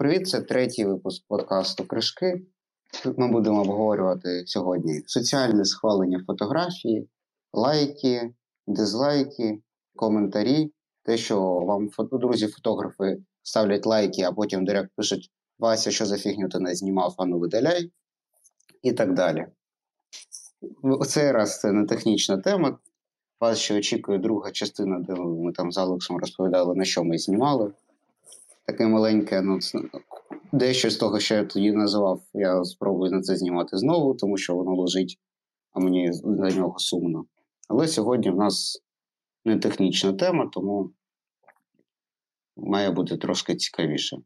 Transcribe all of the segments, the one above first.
Привіт, це третій випуск подкасту Кришки. Тут ми будемо обговорювати сьогодні соціальне схвалення фотографії, лайки, дизлайки, коментарі. Те, що вам друзі-фотографи ставлять лайки, а потім директ пишуть Вася, що за фігню ти не знімав, а ну видаляй, і так далі. У цей раз це не технічна тема. Вас ще очікує друга частина, де ми там з Алексом розповідали, на що ми знімали. Таке маленьке, ну, дещо з того, що я тоді називав, я спробую на це знімати знову, тому що воно лежить, а мені за нього сумно. Але сьогодні в нас не технічна тема, тому має бути трошки цікавіше.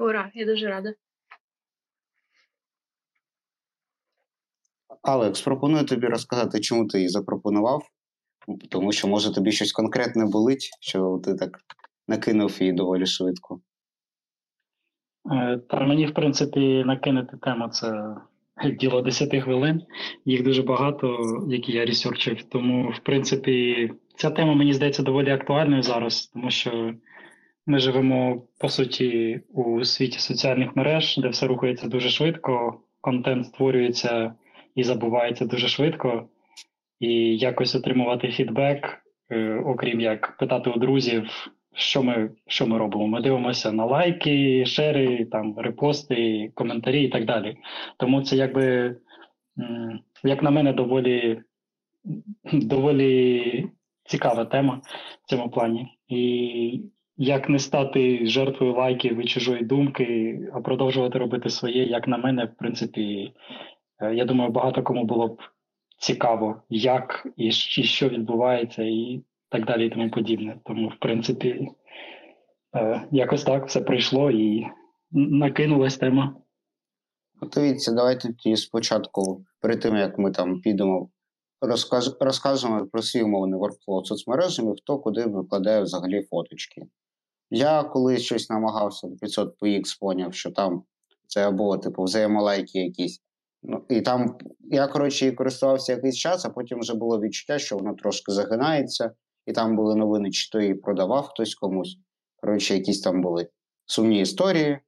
Ура, я дуже рада. Алекс, пропоную тобі розказати, чому ти її запропонував, тому що, може, тобі щось конкретне болить, що ти так накинув її доволі швидко. Е, та мені, в принципі, накинути тему це діло 10 хвилин. Їх дуже багато, які я ресерчив. Тому, в принципі, ця тема мені здається доволі актуальною зараз, тому що ми живемо по суті у світі соціальних мереж, де все рухається дуже швидко, контент створюється і забувається дуже швидко, і якось отримувати фідбек, е, окрім як питати у друзів, що ми що ми робимо. Ми дивимося на лайки, шери, там репости, коментарі і так далі. Тому це якби, як на мене, доволі доволі цікава тема в цьому плані. І як не стати жертвою лайків і чужої думки, а продовжувати робити своє, як на мене, в принципі, Е, я думаю, багато кому було б цікаво, як і що відбувається, і так далі, і тому подібне. Тому, в принципі, е, якось так все прийшло і накинулась тема. Дивіться, давайте тоді спочатку, перед тим як ми там підемо, розказ, розкажемо про свій умовний workflow соцмережами, хто куди викладає взагалі фоточки. Я колись щось намагався до 500 px поняв, що там це або типу взаємолайки якісь Ну, І там я, коротше, користувався якийсь час, а потім вже було відчуття, що воно трошки загинається, і там були новини, чи то її продавав хтось комусь. Коротше, якісь там були сумні історії.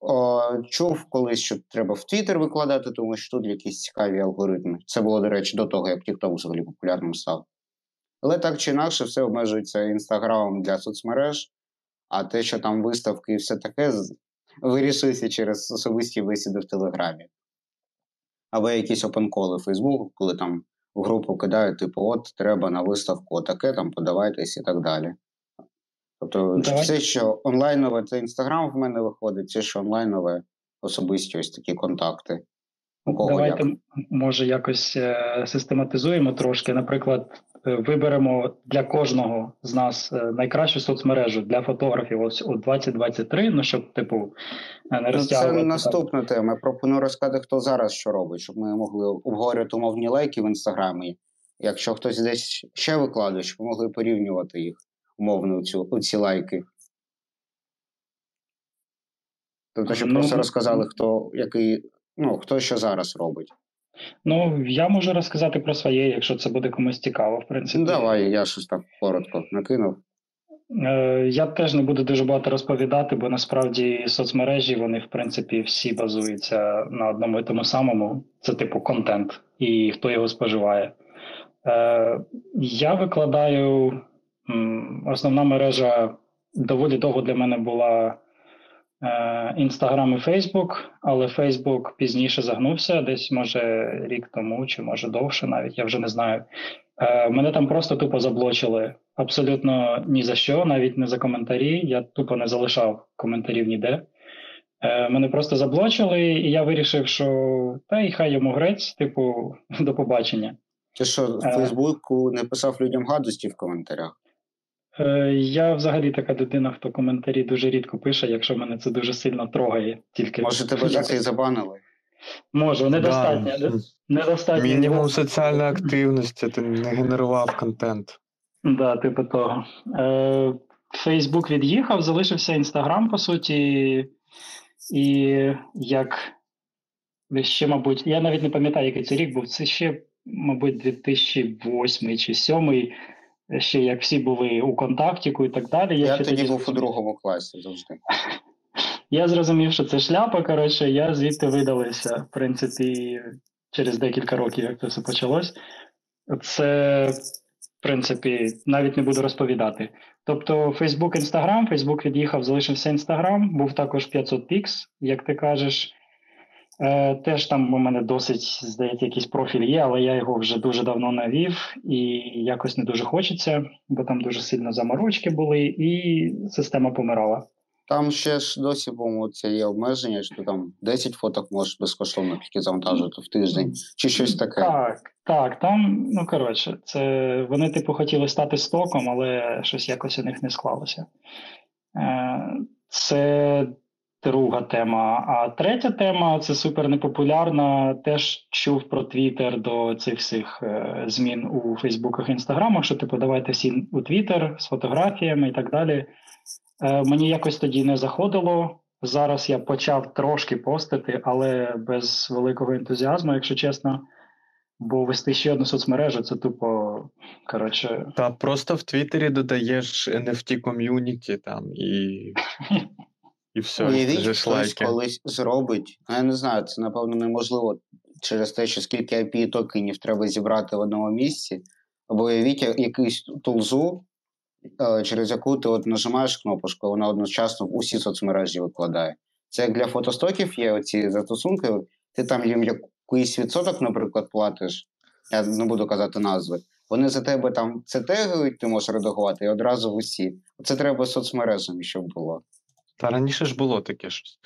О, Чув колись, що треба в Твіттер викладати, тому що тут якісь цікаві алгоритми. Це було, до речі, до того, як TikTok взагалі популярним став. Але так чи інакше, все обмежується інстаграмом для соцмереж, а те, що там виставки і все таке, вирішується через особисті бесіди в Телеграмі або якісь опенколи Фейсбуку, коли там в групу кидають, типу, от треба на виставку таке, там подавайтесь і так далі. Тобто, Давай. все, що онлайнове, це інстаграм в мене виходить, все, що онлайнове, особисті ось такі контакти. Кого Давайте, як? може, якось е, систематизуємо трошки. Наприклад, виберемо для кожного з нас е, найкращу соцмережу для фотографів ось у 2023, ну щоб типу не ну, розтягувати. Це наступна тема. Я пропоную розказати, хто зараз що робить, щоб ми могли обговорювати умовні лайки в інстаграмі. Якщо хтось десь ще викладає, щоб ми могли порівнювати їх умовно у ці лайки. Тобто, щоб ну, просто розказали, хто який, ну, хто що зараз робить. Ну, я можу розказати про своє, якщо це буде комусь цікаво, в принципі. Давай, я щось так коротко накинув. Е, я теж не буду дуже багато розповідати, бо насправді соцмережі вони, в принципі, всі базуються на одному і тому самому. Це типу контент і хто його споживає. Е, я викладаю основна мережа доволі довго для мене була Інстаграм і Фейсбук, але Фейсбук пізніше загнувся, десь може рік тому, чи може довше, навіть я вже не знаю. Е, мене там просто тупо заблочили. Абсолютно ні за що, навіть не за коментарі. Я тупо не залишав коментарів ніде. Е, мене просто заблочили, і я вирішив, що та й хай йому грець, типу, до побачення. Ти що в е, Фейсбуку не писав людям гадості в коментарях? Е, я взагалі така дитина, хто коментарі дуже рідко пише, якщо мене це дуже сильно трогає. Тільки Може, тебе за це і забанили? Можу, недостатньо. Да. недостатньо. Мінімум соціальної активності, ти не генерував контент. Да, типу того. Е, Фейсбук від'їхав, залишився Інстаграм, по суті, і як ще, мабуть, я навіть не пам'ятаю, який це рік був. Це ще, мабуть, 2008 чи 2007 ще як всі були у контактіку і так далі. Я ще тоді був у другому класі завжди. Я зрозумів, що це шляпа. Коротше, я звідти видалився, в принципі, через декілька років, як це все почалось. Це, в принципі, навіть не буду розповідати. Тобто, Facebook, Instagram, Facebook від'їхав, залишився Instagram, був також 500 Pix, як ти кажеш. Е, теж там у мене досить, здається, якийсь профіль є, але я його вже дуже давно навів і якось не дуже хочеться, бо там дуже сильно заморочки були, і система помирала. Там ще ж досі, по-моєму, це є обмеження, що там 10 фоток можеш безкоштовно тільки завантажити в тиждень, чи щось таке. Так, так, там, ну коротше, це вони, типу, хотіли стати стоком, але щось якось у них не склалося. Е, Це друга тема. А третя тема це супер непопулярна. Теж чув про Твіттер до цих всіх е, змін у Фейсбуках і Інстаграмах, що типу давайте всі у Твіттер з фотографіями і так далі. Е, Мені якось тоді не заходило. Зараз я почав трошки постити, але без великого ентузіазму, якщо чесно. Бо вести ще одну соцмережу це тупо. Коротше, Та просто в Твіттері додаєш NFT ком'юніті там і. І все, Уявіть, хтось лайки. колись зробить. Ну, я не знаю, це напевно неможливо через те, що скільки IP токенів треба зібрати в одному місці. Або уявіть я- якусь тулзу, е, через яку ти от нажимаєш кнопочку, вона одночасно в усі соцмережі викладає. Це як для фотостоків є оці застосунки, ти там їм якийсь відсоток, наприклад, платиш. Я не буду казати назви. Вони за тебе там це тегують, ти можеш редагувати і одразу в усі. Це треба з соцмережами, щоб було. Та раніше ж було таке щось.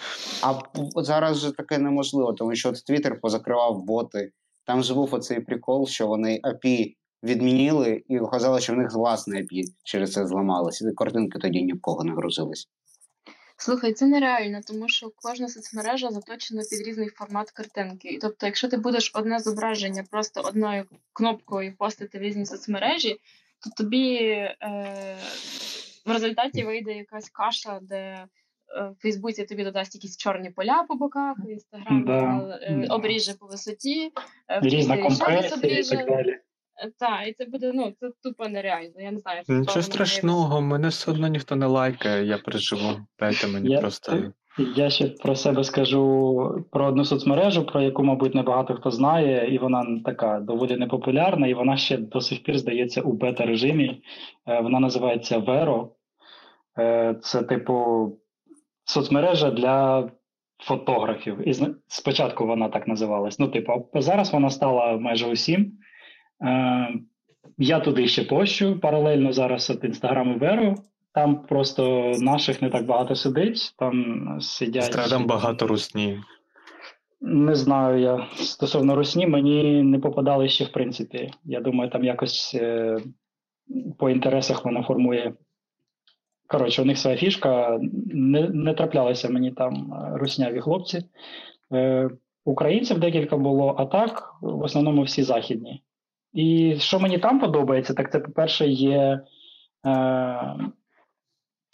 А зараз же таке неможливо, тому що от Twitter позакривав боти. Там же був оцей прикол, що вони API відмінили і вказали, що в них власне API через це зламалося. І картинки тоді ні в кого не грузились. Слухай, це нереально, тому що кожна соцмережа заточена під різний формат картинки. І тобто, якщо ти будеш одне зображення просто одною кнопкою постити в різні соцмережі, то тобі е, в результаті вийде якась каша, де в Фейсбуці тобі додасть якісь чорні поля по боках, в Інстаграмі Да. е, обріже по висоті, е, різна компресія і так далі. Так, і це буде, ну, це тупо нереально. Я не знаю, що Нічого страшного, мене все одно ніхто не лайкає, я переживу. Дайте мені Я- просто. Я ще про себе скажу про одну соцмережу, про яку, мабуть, небагато хто знає, і вона така доволі непопулярна, і вона ще до сих пір здається у бета-режимі. Е, Вона називається Vero. Е, Це, типу, соцмережа для фотографів. І спочатку вона так називалась. Ну, типу, зараз вона стала майже усім. Е, Я туди ще пощу паралельно зараз от Інстаграм і Веру. Там просто наших не так багато сидить. Там сидять. Страдам багато русні. Не знаю я. Стосовно русні, мені не попадали ще, в принципі. Я думаю, там якось е, по інтересах вона формує. Коротше, у них своя фішка. Не, не траплялися мені там е, русняві хлопці. Е, українців декілька було, а так, в основному всі західні. І що мені там подобається, так це, по-перше, є е,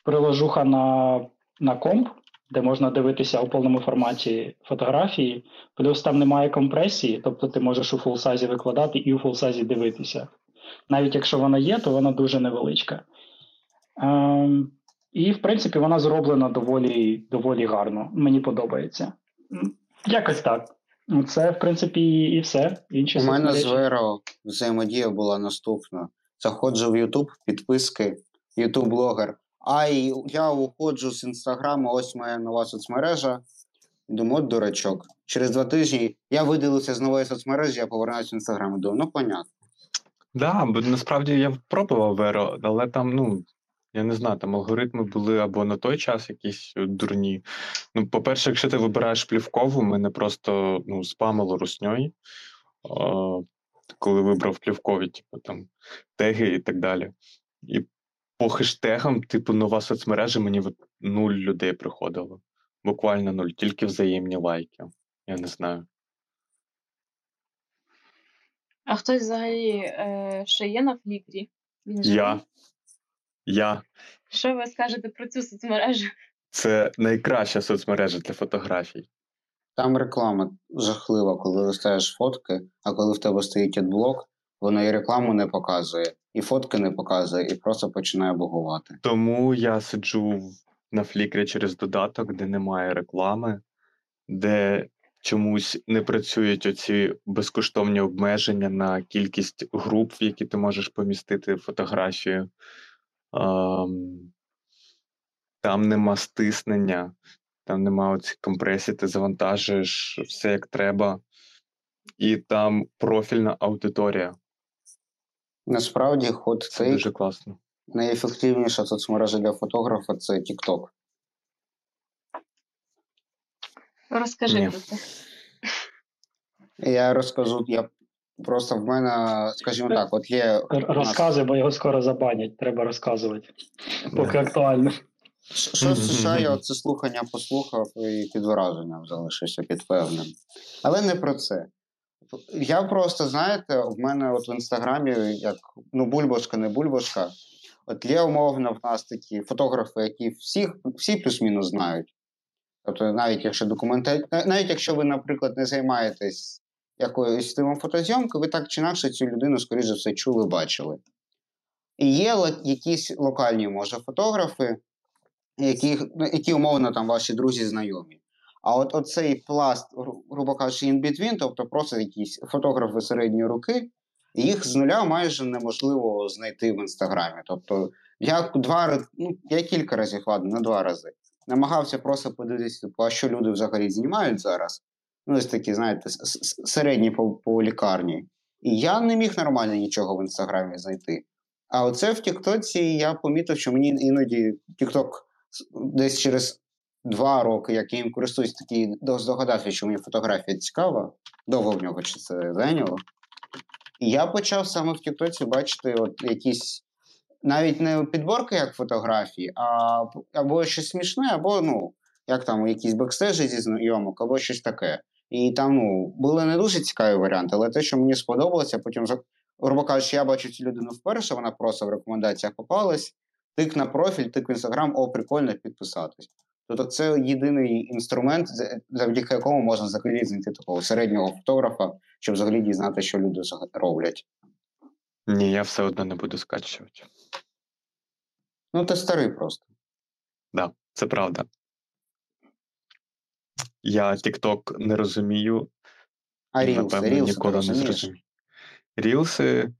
приложуха на, на комп, де можна дивитися у повному форматі фотографії, плюс там немає компресії, тобто ти можеш у full size і викладати і у full size і дивитися. Навіть якщо вона є, то вона дуже невеличка. Ем, і, в принципі, вона зроблена доволі, доволі гарно. Мені подобається. Якось так. Це, в принципі, і все. Інші У мене з. Веро взаємодія була наступна. Заходжу в YouTube, підписки, YouTube блогер. А і я уходжу з інстаграму, ось моя нова соцмережа. Думаю, от дурачок. Через два тижні я виділився з нової соцмережі, я повернуся в інстаграм. Думаю, ну понятно. Да, бо насправді я пробував Веро, але там, ну, я не знаю, там алгоритми були або на той час якісь е, дурні. Ну, по-перше, якщо ти вибираєш плівкову, мене просто ну, спамило русньою, коли вибрав плівкові, типу там теги і так далі. І по хештегам, типу, нова соцмережа, мені нуль людей приходило. Буквально нуль, тільки взаємні лайки. Я не знаю. А хтось взагалі е, ще є на флікрі? Він? Я. Я. Що ви скажете про цю соцмережу? Це найкраща соцмережа для фотографій. Там реклама жахлива, коли листаєш фотки, а коли в тебе стоїть адблок, воно і рекламу не показує, і фотки не показує, і просто починає бугувати. Тому я сиджу на флікрі через додаток, де немає реклами, де чомусь не працюють оці безкоштовні обмеження на кількість груп, в які ти можеш помістити фотографію. Ам, Там нема стиснення, там нема оці компресії, ти завантажуєш все як треба, і там профільна аудиторія. Насправді, ход Це цей дуже класно. найефективніша соцмережа для фотографа це TikTok. Розкажи Ні. про це. Я розкажу, я просто в мене, скажімо так, от є Розказуй, бо його скоро забанять, треба розказувати. Поки актуально. Що що в США я це слухання послухав і під враженням залишився під певним. Але не про це. Я просто, знаєте, в мене от в інстаграмі, як ну, бульбашка, не бульбашка, от є умовно в нас такі фотографи, які всіх, всі плюс-мінус знають. Тобто, навіть якщо документа... навіть якщо ви, наприклад, не займаєтесь якоюсь стилем фотозйомки, ви так чи інакше цю людину, скоріш за все, чули, бачили. І є якісь локальні, може, фотографи, які, ну, які умовно там ваші друзі знайомі. А от оцей пласт, грубо кажучи, between, тобто просто якісь фотографи середньої руки, їх з нуля майже неможливо знайти в інстаграмі. Тобто, я два ну, я кілька разів, ладно, не два рази, намагався просто подивитися, типу, а що люди взагалі знімають зараз. Ну, ось такі, знаєте, середні по, по лікарні. І я не міг нормально нічого в інстаграмі знайти. А оце в Тіктоці я помітив, що мені іноді Тікток десь через два роки, як я їм користуюсь, такий здогадався, що мені фотографія цікава. Довго в нього чи це зайняло. І я почав саме в Тіктоці бачити от якісь навіть не підборки як фотографії, а або щось смішне, або ну, як там якісь бекстежі зі знайомок, або щось таке. І там ну, були не дуже цікаві варіанти, але те, що мені сподобалося, потім, грубо кажучи, я бачу цю людину вперше, вона просто в рекомендаціях попалась, тик на профіль, тик в інстаграм, о, прикольно підписатись. Тобто це єдиний інструмент, завдяки якому можна взагалі знайти такого середнього фотографа, щоб взагалі дізнати, що люди роблять. Ні, я все одно не буду скачувати. Ну, ти старий просто. Да, це правда. Я TikTok не розумію, А Рілси, напевно, Рілси, ніколи не зрозумію. Рілси.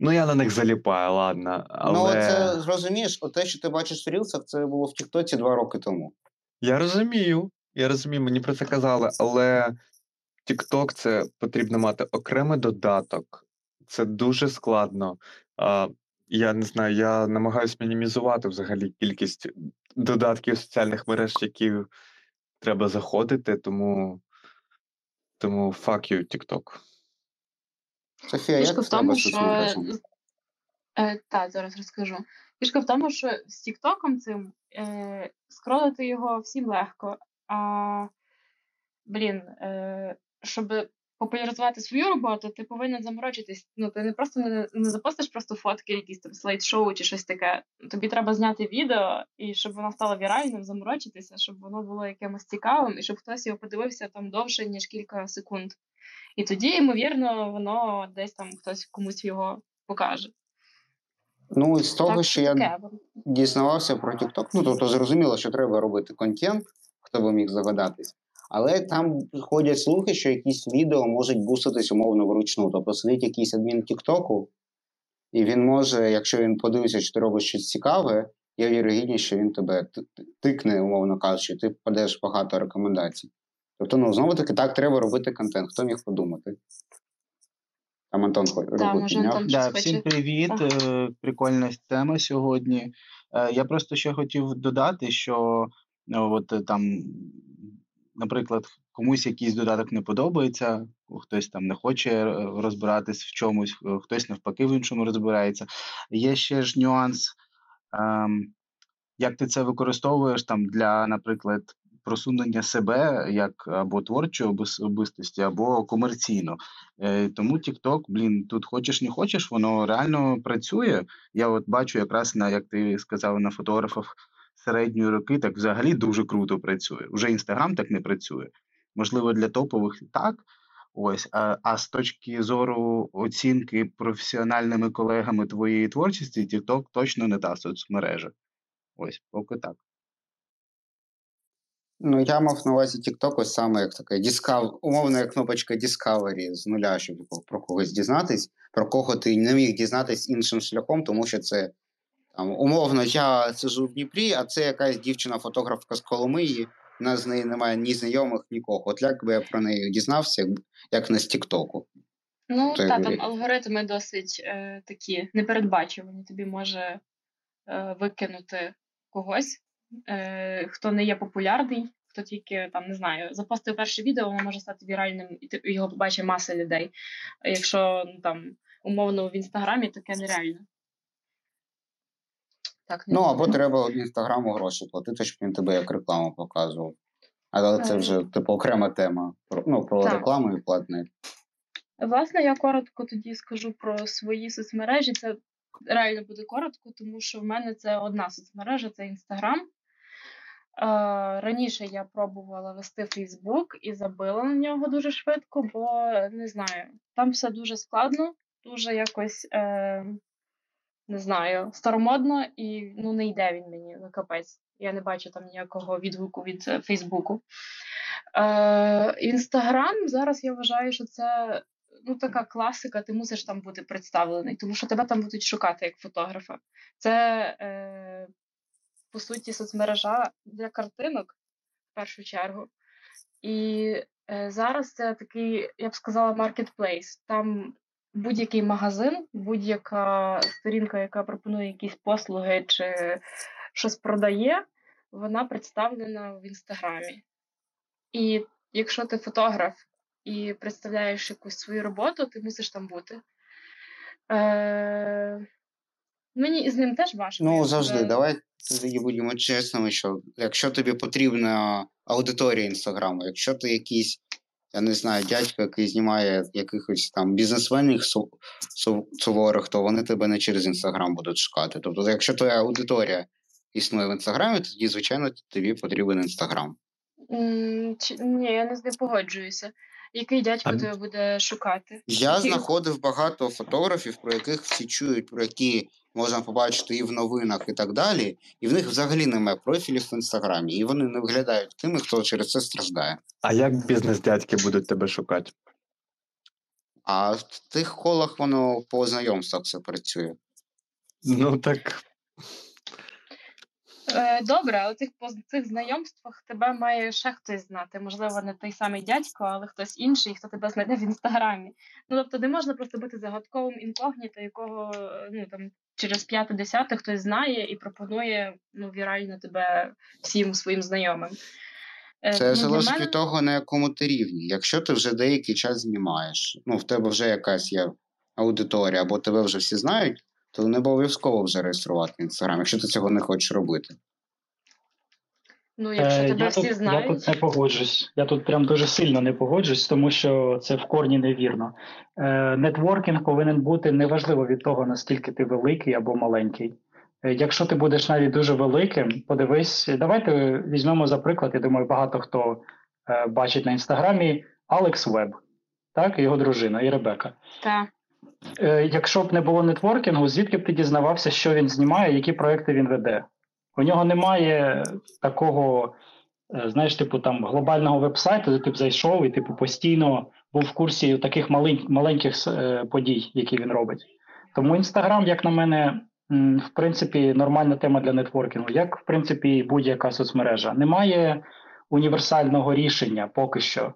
Ну, я на них заліпаю, ладно. Але Ну, це зрозумієш, те, що ти бачиш в Рілсах, це було в Тіктоці два роки тому. я розумію, я розумію, мені про це казали, але TikTok це потрібно мати окремий додаток. Це дуже складно. А, я не знаю, я намагаюся мінімізувати взагалі кількість додатків соціальних мереж, які треба заходити, тому, тому fuck you, TikTok. Софія, як Фішка в в тому, що е, так, зараз розкажу. Фішка в тому, що з Тіктоком цим е, скролити його всім легко. А блін, е, щоб популяризувати свою роботу, ти повинен заморочитись. Ну, ти не просто не, не запостиш просто фотки, якісь там слайд-шоу чи щось таке. Тобі треба зняти відео, і щоб воно стало віральним, заморочитися, щоб воно було якимось цікавим, і щоб хтось його подивився там довше, ніж кілька секунд. І тоді, ймовірно, воно десь там хтось комусь його покаже. Ну, з того, так, що я таке. дізнавався про TikTok, ну тобто зрозуміло, що треба робити контент, хто би міг здогадатись. Але там ходять слухи, що якісь відео можуть буститись умовно вручну. Тобто сидить якийсь адмін Тіктоку, і він може, якщо він подивиться, що ти робиш щось цікаве, є вірогідність, що він тебе тикне, умовно кажучи, ти впадеш багато рекомендацій. Тобто, ну, знову таки, так треба робити контент. Хто міг подумати? Там Антон руку може. Антон. Да, всім привіт. Так. е, Прикольна тема сьогодні. Е, Я просто ще хотів додати, що ну, от е, там, наприклад, комусь якийсь додаток не подобається, хтось там не хоче е, розбиратись в чомусь, е, хтось навпаки в іншому розбирається. Є ще ж нюанс, ем, як ти це використовуєш там для, наприклад, просунення себе як або творчої особистості, або комерційно. Е, тому TikTok, блін, тут хочеш не хочеш, воно реально працює. Я от бачу якраз на, як ти сказав, на фотографах середньої роки, так взагалі дуже круто працює. Уже Інстаграм так не працює. Можливо, для топових так. Ось, а, а з точки зору оцінки професіональними колегами твоєї творчості, TikTok точно не та соцмережа. Ось, поки так. Ну, я мав на увазі TikTok ось саме як така діскав... умовна кнопочка Discovery з нуля, щоб про когось дізнатись, про кого ти не міг дізнатись іншим шляхом, тому що це там умовно я сижу в Дніпрі, а це якась дівчина-фотографка з Коломиї. У нас з неї немає ні знайомих, нікого. От як би я про неї дізнався, як з Тіктоку. Ну, То та, там алгоритми досить е, такі непередбачувані. Тобі може е, викинути когось, е, хто не є популярний, хто тільки там не знаю, запостив перше відео, воно може стати віральним, і ти- його побачить маса людей. Якщо ну, там умовно в інстаграмі, таке нереально. Так, не Ну або треба інстаграму гроші платити, щоб він тебе як рекламу показував. Але це Е. вже типу окрема тема. Про, ну, про Так. рекламу і платне. Власне, я коротко тоді скажу про свої соцмережі. Це реально буде коротко, тому що в мене це одна соцмережа це Інстаграм. Е, раніше я пробувала вести Фейсбук і забила на нього дуже швидко, бо не знаю, там все дуже складно, дуже якось е, не знаю, старомодно і ну не йде він мені на капець. Я не бачу там ніякого відгуку від е, Фейсбуку. Е, Інстаграм зараз я вважаю, що це ну, така класика, ти мусиш там бути представлений, тому що тебе там будуть шукати як фотографа. Це, е, по суті, соцмережа для картинок в першу чергу. І е, зараз це такий, я б сказала, маркетплейс. Там будь-який магазин, будь-яка сторінка, яка пропонує якісь послуги чи щось продає, вона представлена в інстаграмі. І якщо ти фотограф і представляєш якусь свою роботу, ти мусиш там бути. Е, мені із ним теж важко. Ну завжди, себе- давай тоді будемо чесними, що якщо тобі потрібна аудиторія інстаграму, якщо ти якийсь, я не знаю, дядько, який знімає якихось там су- суворих, то вони тебе не через інстаграм будуть шукати. Тобто, якщо твоя аудиторія існує в інстаграмі, тоді, звичайно, тобі потрібен інстаграм. Mm, чи- Ні, я не з погоджуюся. Який дядько А- тебе буде шукати? Я знаходив багато фотографів, про яких всі чують, про які можна побачити і в новинах, і так далі. І в них взагалі немає профілів в інстаграмі, і вони не виглядають тими, хто через це страждає. А як бізнес-дядьки будуть тебе шукати? А в тих колах воно по знайомствах все працює. Ну так Добре, але цих по цих знайомствах тебе має ще хтось знати. Можливо, не той самий дядько, але хтось інший, хто тебе знайде в інстаграмі. Ну тобто, не можна просто бути загадковим інкогніто, якого е, ну там через п'яте десяте хтось знає і пропонує ну вірально тебе всім своїм знайомим. Е, Це для залежить мене- від того, на якому ти рівні. Якщо ти вже деякий час знімаєш, ну в тебе вже якась є аудиторія, або тебе вже всі знають, то не обов'язково вже реєструвати інстаграм, якщо ти цього не хочеш робити. Ну, якщо Е, тебе я всі тут, знають. Я тут не погоджусь. Я тут прям дуже сильно не погоджусь, тому що це в корні невірно. Е, нетворкінг повинен бути неважливо від того, наскільки ти великий або маленький. Е, якщо ти будеш навіть дуже великим, подивись, давайте візьмемо за приклад. Я думаю, багато хто е, бачить на інстаграмі Алекс Веб, так, його дружина, і Ребека. Та. Е, якщо б не було нетворкінгу, звідки б ти дізнавався, що він знімає, які проекти він веде? У нього немає такого, е, знаєш, типу там глобального вебсайту, де ти б зайшов і типу постійно був в курсі таких малень- маленьких е, подій, які він робить. Тому інстаграм, як на мене, в принципі, нормальна тема для нетворкінгу, як в принципі будь-яка соцмережа. Немає універсального рішення поки що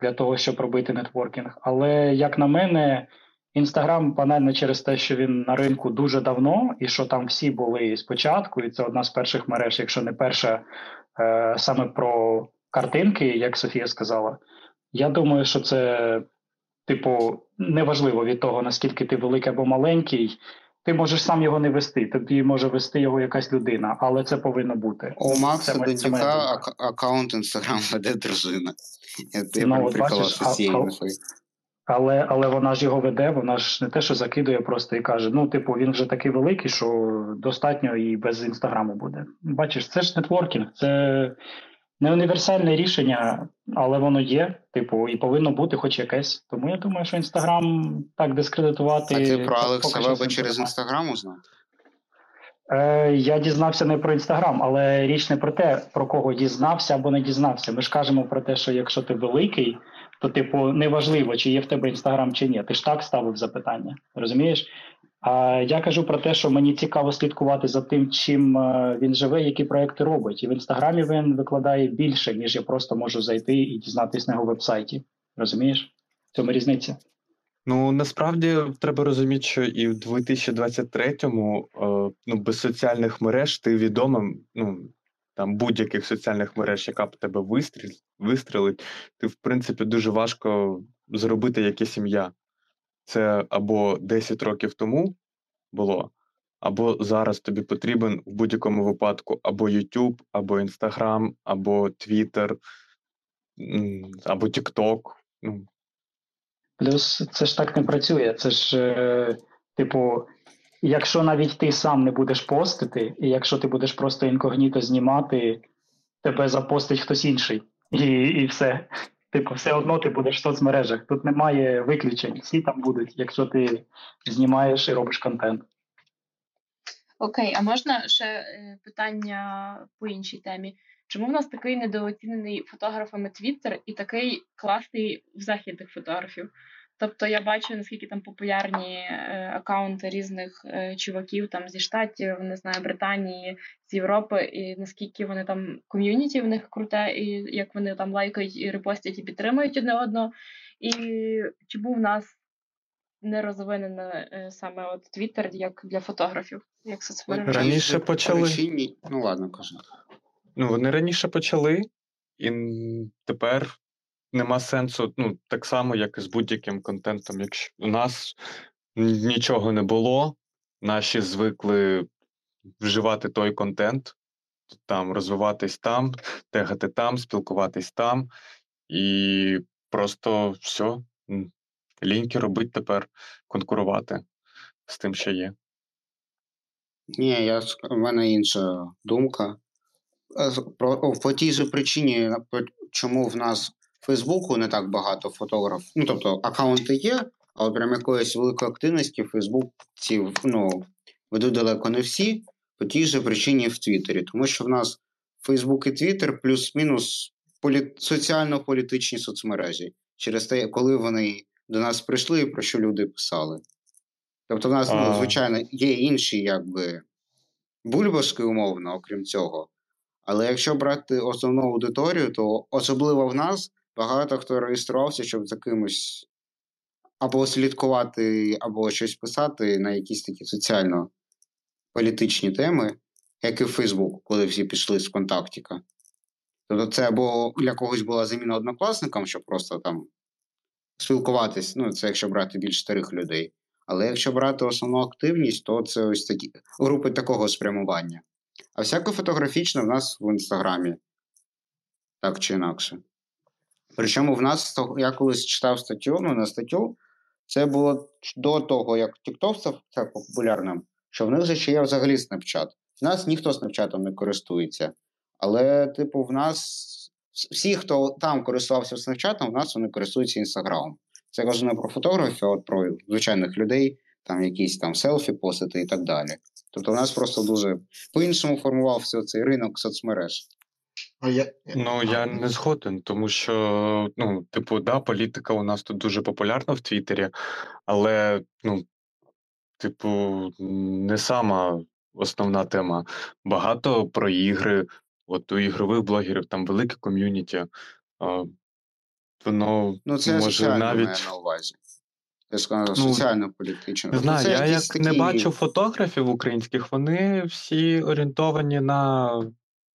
для того, щоб робити нетворкінг. Але як на мене, Інстаграм банально через те, що він на ринку дуже давно, і що там всі були спочатку, і це одна з перших мереж, якщо не перша, е, саме про картинки, як Софія сказала. Я думаю, що це, типу, неважливо від того, наскільки ти великий або маленький. Ти можеш сам його не вести, тобі може вести його якась людина, але це повинно бути. У Макса ак- аккаунт інстаграм веде дружина. Я, я Ну, от бачиш, а- а-. Але, але вона ж його веде, вона ж не те, що закидує просто і каже: ну, типу, він вже такий великий, що достатньо і без інстаграму буде. Бачиш, це ж нетворкінг, це Не універсальне рішення, але воно є, типу, і повинно бути хоч якесь. Тому я думаю, що Інстаграм так дискредитувати. А ти про Алекса Веба через інстаграм узнав? Е, я дізнався не про інстаграм, але річ не про те, про кого дізнався або не дізнався. Ми ж кажемо про те, що якщо ти великий, то типу неважливо, чи є в тебе інстаграм чи ні. Ти ж так ставив запитання, розумієш? А я кажу про те, що мені цікаво слідкувати за тим, чим е, він живе, які проекти робить. І в інстаграмі він викладає більше, ніж я просто можу зайти і дізнатись на його вебсайті. Розумієш? В цьому різниця. Ну насправді треба розуміти, що і в 2023-му е, ну, без соціальних мереж ти відомим, ну там будь-яких соціальних мереж, яка б тебе вистріл, вистрілить, ти в принципі дуже важко зробити якесь ім'я. Це або 10 років тому було, або зараз тобі потрібен в будь-якому випадку або YouTube, або Instagram, або Twitter, або TikTok. Ну, Плюс це ж так не працює. Це ж, е, типу, якщо навіть ти сам не будеш постити, і якщо ти будеш просто інкогніто знімати, тебе запостить хтось інший. І, і все. Типу, все одно ти будеш в соцмережах. Тут немає виключень. Всі там будуть, якщо ти знімаєш і робиш контент. Окей, а можна ще е, питання по іншій темі? Чому в нас такий недооцінений фотографами Твіттер і такий класний в західних фотографів? Тобто я бачу, наскільки там популярні е, акаунти різних е, чуваків там зі Штатів, не знаю, Британії, з Європи, і наскільки вони там ком'юніті в них круте, і як вони там лайкають і репостять і підтримують одне одного. І чи був в нас не розвинений е, саме от Твіттер як для фотографів, як соцмережа? Раніше почали. причині- Ну ладно, кажи. Ну, вони раніше почали, і тепер нема сенсу, ну, так само, як і з будь-яким контентом. Якщо у нас нічого не було, наші звикли вживати той контент, там розвиватись там, тегати там, спілкуватись там, і просто все, ліньки робить тепер конкурувати з тим, що є. Ні, я в мене інша думка. Е, по тій же причині, чому в нас Фейсбуку не так багато фотографів. Ну, тобто, аккаунти є, але прям якоїсь великої активності в Фейсбуці ну, ведуть далеко не всі, по тій же причині в Твіттері. Тому що в нас Фейсбук і Твіттер плюс-мінус полі... соціально-політичні соцмережі. Через те, коли вони до нас прийшли і про що люди писали. Тобто, в нас, ну, звичайно, є інші, якби бульбашки, умовно, окрім цього. Але якщо брати основну аудиторію, то особливо в нас багато хто реєструвався, щоб за кимось або слідкувати, або щось писати на якісь такі соціально-політичні теми, як і Фейсбук, коли всі пішли з контактіка. Тобто, це або для когось була заміна однокласникам, щоб просто там спілкуватись, ну, це якщо брати більш старих людей. Але якщо брати основну активність, то це ось такі групи такого спрямування. А всяке фотографічне в нас в інстаграмі, так чи інакше. Причому в нас, я колись читав статтю, ну не статтю, це було до того, як TikTok став так популярним, що в них же ще є взагалі Snapchat. В нас ніхто Snapchat не користується. Але, типу, в нас всі, хто там користувався Snapchat, в нас вони користуються Інстаграмом. Це кажу не про фотографів, а от про звичайних людей, там якісь там селфі постити і так далі. Тобто, у нас просто дуже по-іншому формувався цей ринок соцмереж. А я, Ну, я не згоден, тому що, ну, типу, да, політика у нас тут дуже популярна в Твіттері, але, ну, типу, не сама основна тема. Багато про ігри, от у ігрових блогерів там велике ком'юніті. Воно Ну, це може соціально навіть. на увазі. Я сказав, Ну, соціально-політично. Не знаю, це я як не бачу фотографів українських, вони всі орієнтовані на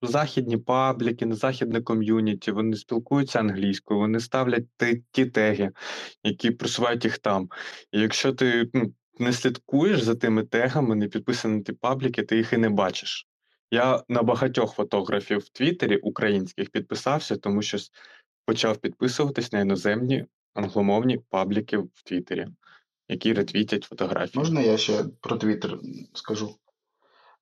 західні пабліки, західне ком'юніті, вони спілкуються англійською, вони ставлять ті, ті теги, які просувають їх там. І якщо ти ну, не слідкуєш за тими тегами, не підписаний на ті пабліки, ти їх і не бачиш. Я на багатьох фотографів в Твіттері українських підписався, тому що почав підписуватись на іноземні англомовні пабліки в Твіттері які ретвітять фотографії. Можна я ще про Твіттер скажу?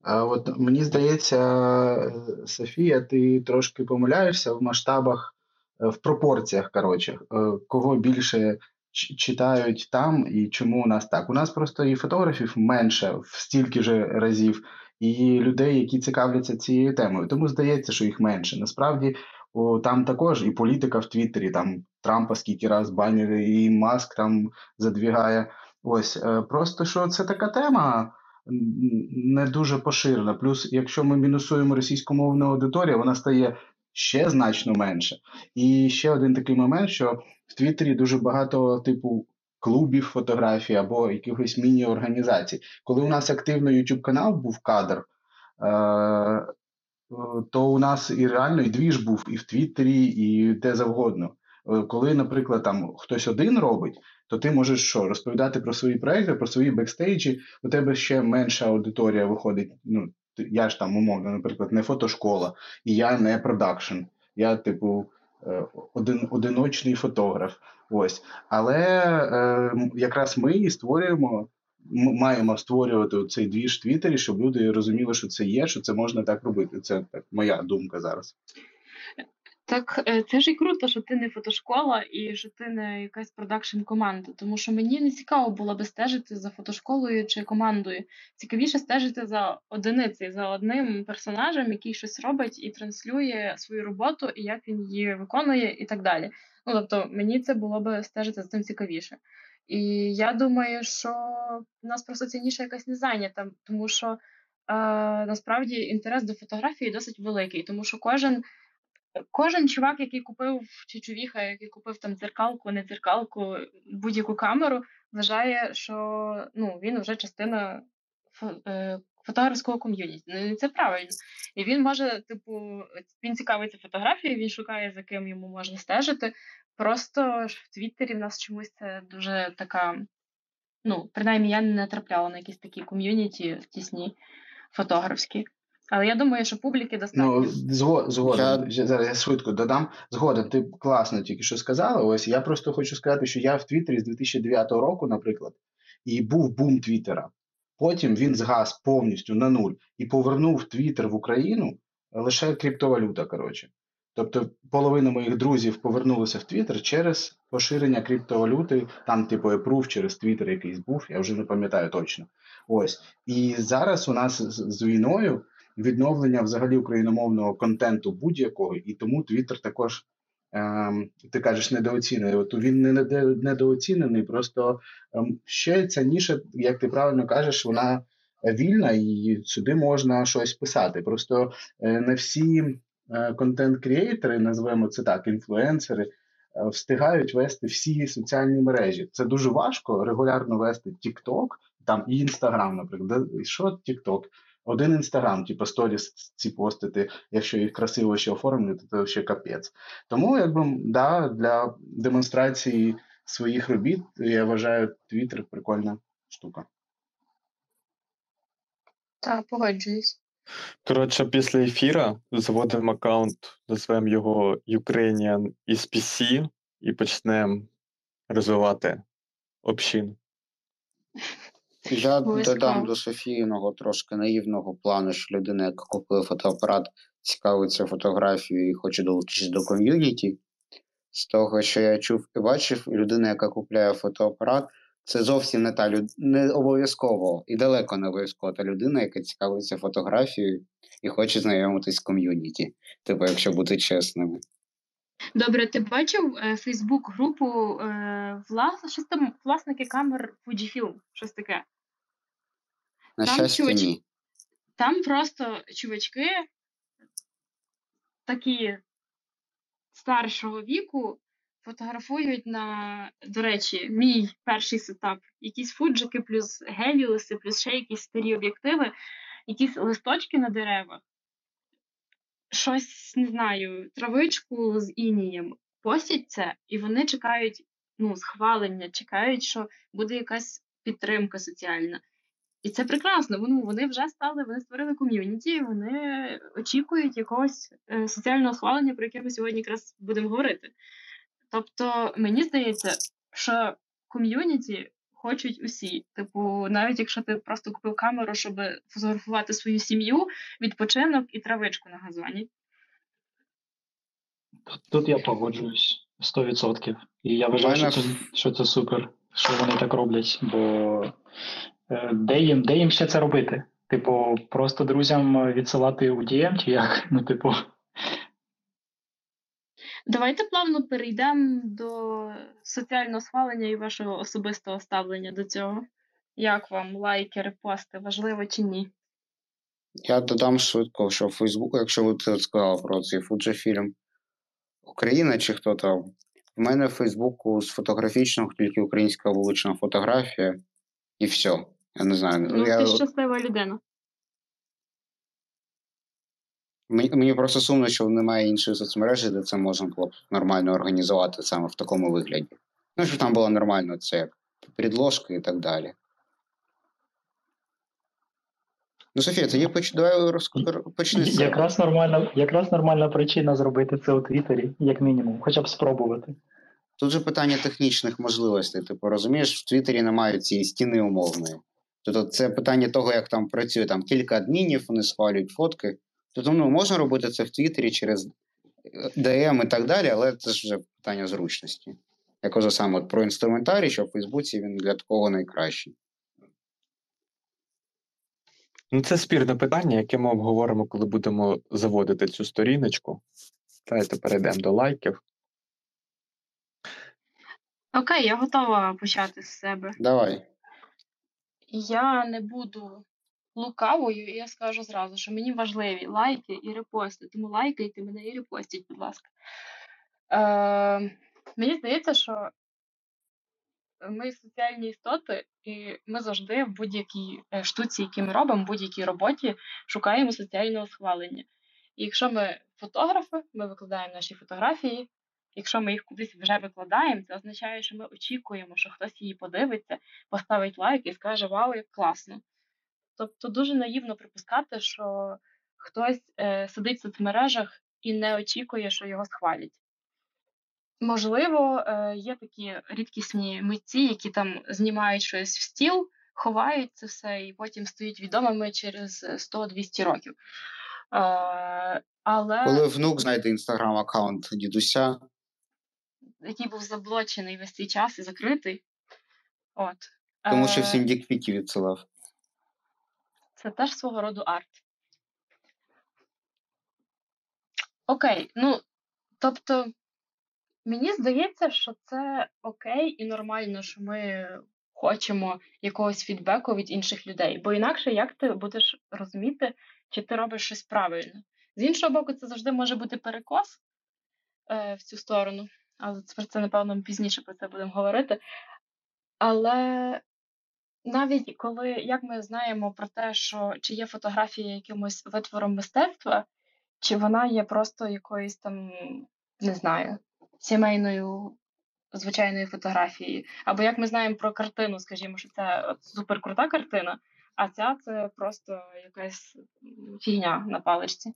От мені здається, Софія, ти трошки помиляєшся в масштабах, е, в пропорціях. Коротше, е, кого більше читають там і чому у нас так? У нас просто і фотографів менше в стільки ж разів, і людей, які цікавляться цією темою. Тому здається, що їх менше. Насправді о, там також і політика в Твіттері, там Трампа скільки раз банери, і Маск там задвігає. Ось е, просто що це така тема не дуже поширена. Плюс, якщо ми мінусуємо російськомовну аудиторію, вона стає ще значно менше. І ще один такий момент, що в Твіттері дуже багато типу. Клубів фотографій або якихось міні-організацій. Коли у нас активно YouTube канал був кадр, е, то у нас і реально і двіж був і в Твіттері, і де завгодно. Е, коли, наприклад, там хтось один робить, то ти можеш що розповідати про свої проекти, про свої бекстейджі. У тебе ще менша аудиторія виходить. Ну я ж там умовно, наприклад, не фотошкола, і я не продакшн. Я, типу, е, один одиночний фотограф. Ось, але е, якраз ми і створюємо. Ми маємо створювати цей двіж в Твіттері, щоб люди розуміли, що це є, що це можна так робити. Це так моя думка зараз. Так е, це ж і круто, що ти не фотошкола і що ти не якась продакшн команда. Тому що мені не цікаво було би стежити за фотошколою чи командою. Цікавіше стежити за одиницею, за одним персонажем, який щось робить і транслює свою роботу, і як він її виконує, і так далі. Ну тобто мені це було би стежити за цим цікавіше. І я думаю, що в нас просто цінніша якась не зайнята, тому що е, насправді інтерес до фотографії досить великий, тому що кожен. Кожен чувак, який купив чи чувіха, який купив там дзеркалку, не дзеркалку, будь-яку камеру, вважає, що ну, він вже частина е, фотографського ком'юніті. Ну, це правильно. І він може, типу, він цікавиться фотографією, він шукає, за ким йому можна стежити. Просто в Твіттері в нас чомусь це дуже така. Ну, принаймні, я не натрапляла на якісь такі ком'юніті тісні фотографські. Але я думаю, що публіки достатньо. Ну, згоден. Я... Зараз я швидко додам. Згоден, ти класно тільки що сказала. Ось я просто хочу сказати, що я в Твіттері з 2009 року, наприклад, і був бум Твіттера. Потім він згас повністю на нуль і повернув Твіттер в Україну лише криптовалюта. Коротше. Тобто половина моїх друзів повернулися в Твіттер через поширення криптовалюти, там, типу, Approve через Твіттер якийсь був, я вже не пам'ятаю точно. Ось. І зараз у нас з, з війною відновлення взагалі україномовного контенту будь-якого, і тому Твіттер також. Ем, ти кажеш недооцінений. От він не недооцінений, просто ем, ще ця ніша, як ти правильно кажеш, вона вільна і сюди можна щось писати. Просто е, не всі е, контент-крієйтери, називаємо це так, інфлюенсери, е, встигають вести всі соціальні мережі. Це дуже важко регулярно вести TikTok, там і Instagram, наприклад. Що TikTok? Один інстаграм, типу сторіс ці постити, якщо їх красиво ще оформити, то ще капець. Тому, якби да, для демонстрації своїх робіт, я вважаю, Твіттер прикольна штука. Так, погоджуюсь. Коротше, після ефіра заводимо аккаунт, назвемо його Ukrainian SPC і почнемо розвивати общину. Я додам до Софійного трошки наївного плану, що людина, яка купує фотоапарат, цікавиться фотографією і хоче долучитися до ком'юніті. З того, що я чув і бачив, людина, яка купує фотоапарат, це зовсім не та люд... не обов'язково і далеко не обов'язково та людина, яка цікавиться фотографією і хоче знайомитись з ком'юніті. Типу, якщо бути чесними. Добре, ти бачив е, Фейсбук-групу е, влас... щось там власники камер Fujifilm, щось таке. На там щастя, чувач... ні. Там просто чувачки такі старшого віку фотографують на, до речі, мій перший сетап. Якісь фуджики, плюс геліуси, плюс ще якісь старі об'єктиви, якісь листочки на деревах щось не знаю, травичку з інієм постять це, і вони чекають ну, схвалення, чекають, що буде якась підтримка соціальна. І це прекрасно. Вони, вони вже стали, вони створили ком'юніті, вони очікують якогось е, соціального схвалення, про яке ми сьогодні якраз будемо говорити. Тобто, мені здається, що ком'юніті хочуть усі. Типу, навіть якщо ти просто купив камеру, щоб фотографувати свою сім'ю, відпочинок і травичку на газоні. Тут, я погоджуюсь 100%. І я вважаю, що це, що це супер, що вони так роблять, бо де їм, де їм ще це робити? Типу, просто друзям відсилати у DM чи як? Ну, типу, Давайте плавно перейдемо до соціального схвалення і вашого особистого ставлення до цього. Як вам лайки, репости, важливо чи ні? Я додам швидко, що в Фейсбук, якщо ви ти сказав про цей Фуджифільм Україна чи хто там, в мене в Фейсбуку з фотографічного тільки українська вулична фотографія, і все. Я не знаю. Ну, я, ти щаслива людина. мені, мені просто сумно, що немає іншої соцмережі, де це можна було б нормально організувати саме в такому вигляді. Ну, щоб там було нормально, це як підложки і так далі. Ну, Софія, тоді поч... давай розк- почни з цього. якраз нормальна, якраз нормальна причина зробити це у Твіттері, як мінімум, хоча б спробувати. Тут же питання технічних можливостей. Типу, розумієш, в Твіттері немає цієї стіни умовної. Тобто це питання того, як там працює там кілька адмінів, вони схвалюють фотки. Тобто, ну, можна робити це в Твіттері через DM і так далі, але це ж вже питання зручності. Я кажу саме от про інструментарій, що в Фейсбуці він для такого найкращий. Ну, це спірне питання, яке ми обговоримо, коли будемо заводити цю сторіночку. Давайте перейдемо до лайків. Окей, я готова почати з себе. Давай. Я не буду лукавою, і я скажу зразу, що мені важливі лайки і репости. Тому лайкайте мене і репостіть, будь ласка. Е, мені здається, що ми соціальні істоти, і ми завжди в будь-якій е, штуці, які ми робимо, в будь-якій роботі, шукаємо соціального схвалення. І якщо ми фотографи, ми викладаємо наші фотографії. Якщо ми їх кудись вже викладаємо, це означає, що ми очікуємо, що хтось її подивиться, поставить лайк і скаже Вау, як класно. Тобто дуже наївно припускати, що хтось е, сидить в соцмережах і не очікує, що його схвалять. Можливо, е, є такі рідкісні митці, які там знімають щось в стіл, ховають це все і потім стають відомими через 100-200 років. Е, але Коли внук знайде інстаграм-аккаунт дідуся, який був заблочений весь цей час і закритий. От. тому що Е, всім дікпіки відсилав. Це теж свого роду арт. Окей, ну, тобто, мені здається, що це окей і нормально, що ми хочемо якогось фідбеку від інших людей. Бо інакше як ти будеш розуміти, чи ти робиш щось правильно. З іншого боку, це завжди може бути перекос е, в цю сторону, але про це, напевно, пізніше про це будемо говорити. Але навіть коли як ми знаємо про те, що чи є фотографія якимось витвором мистецтва, чи вона є просто якоюсь там, не знаю, сімейною звичайною фотографією. Або як ми знаємо про картину, скажімо, що це суперкрута картина, а ця це просто якась фігня на паличці.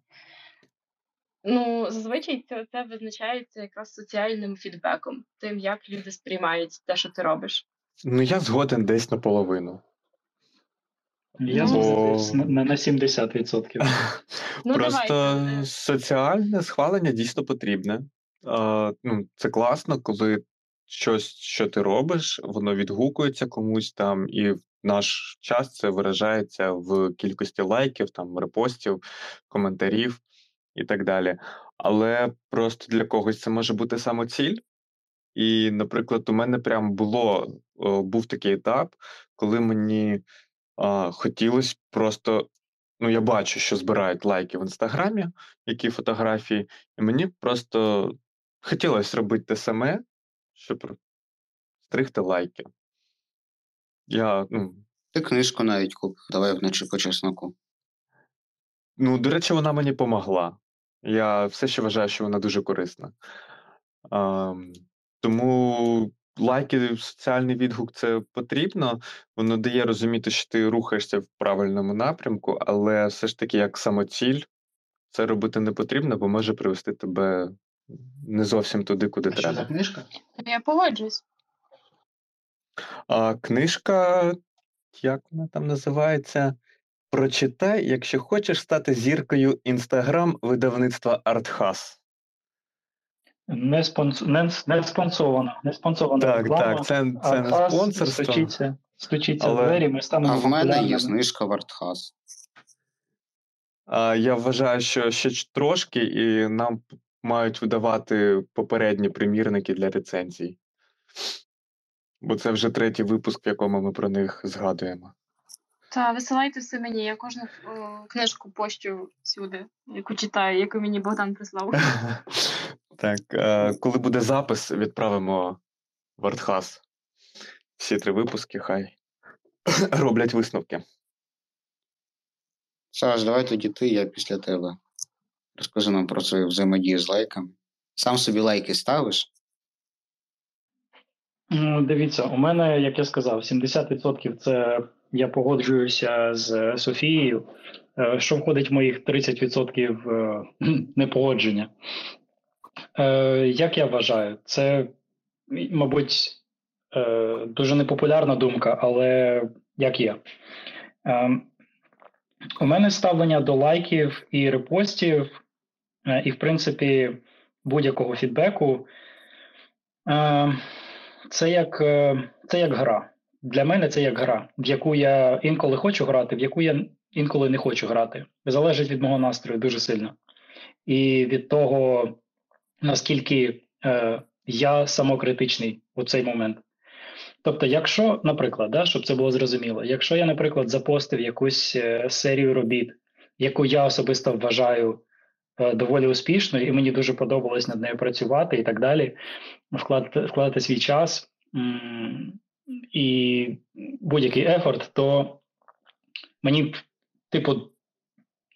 Ну, зазвичай це, це визначається якраз соціальним фідбеком, тим, як люди сприймають те, що ти робиш. Ну, я згоден десь наполовину. Я Ну, згоден на, на, на 70%. Ну, Просто давайте. соціальне схвалення дійсно потрібне. А, ну, це класно, коли щось, що ти робиш, воно відгукується комусь там, і в наш час це виражається в кількості лайків, там, репостів, коментарів і так далі. Але просто для когось це може бути самоціль. І, наприклад, у мене прям було був такий етап, коли мені а, хотілося просто. Ну, я бачу, що збирають лайки в інстаграмі, які фотографії, і мені просто хотілося робити те саме, щоб стригти лайки. Я, ну, Ти книжку навіть купив, давай вночі по чесноку. ну, до речі, вона мені помогла. Я все ще вважаю, що вона дуже корисна. А, тому лайки, соціальний відгук це потрібно. Воно дає розуміти, що ти рухаєшся в правильному напрямку, але все ж таки, як самоціль, це робити не потрібно, бо може привести тебе не зовсім туди, куди А що треба. за книжка? Я погоджуюсь. А книжка, як вона там називається? Прочитай, якщо хочеш стати зіркою інстаграм видавництва Артхас. Не спонс... не, не спонсована. Не спонсована Так, реклама. так, це, це не спонсорство. Стучиться, стучиться але- в двері, ми станемо А в мене є знижка в Артхас. А, я вважаю, що ще трошки, і нам мають видавати попередні примірники для рецензій. Бо це вже третій випуск, в якому ми про них згадуємо. Та висилайте все мені, я кожну о, книжку пощу сюди, яку читаю, яку мені Богдан прислав. Так, е, коли буде запис, відправимо в Артхас. Всі три випуски, хай роблять висновки. Саш, давай тоді ти, я після тебе. Розкажи нам про свою взаємодію з лайками. Сам собі лайки ставиш? Ну, Дивіться, у мене, як я сказав, 70% це я погоджуюся з Софією. Е, Що входить в моїх 30% е, непогодження? Е, Як я вважаю, це, мабуть, дуже непопулярна думка, але як є. У мене ставлення до лайків і репостів, і, в принципі, будь-якого фідбеку. Це як, е, це як гра. Для мене це як гра, в яку я інколи хочу грати, в яку я інколи не хочу грати. Залежить від мого настрою дуже сильно. І від того, наскільки е, я самокритичний у цей момент. Тобто, якщо, наприклад, да, щоб це було зрозуміло, якщо я, наприклад, запостив якусь е, серію робіт, яку я особисто вважаю е, доволі успішною, і мені дуже подобалось над нею працювати і так далі, вкладати, вкладати свій час і будь-який ефорт, то мені, типу,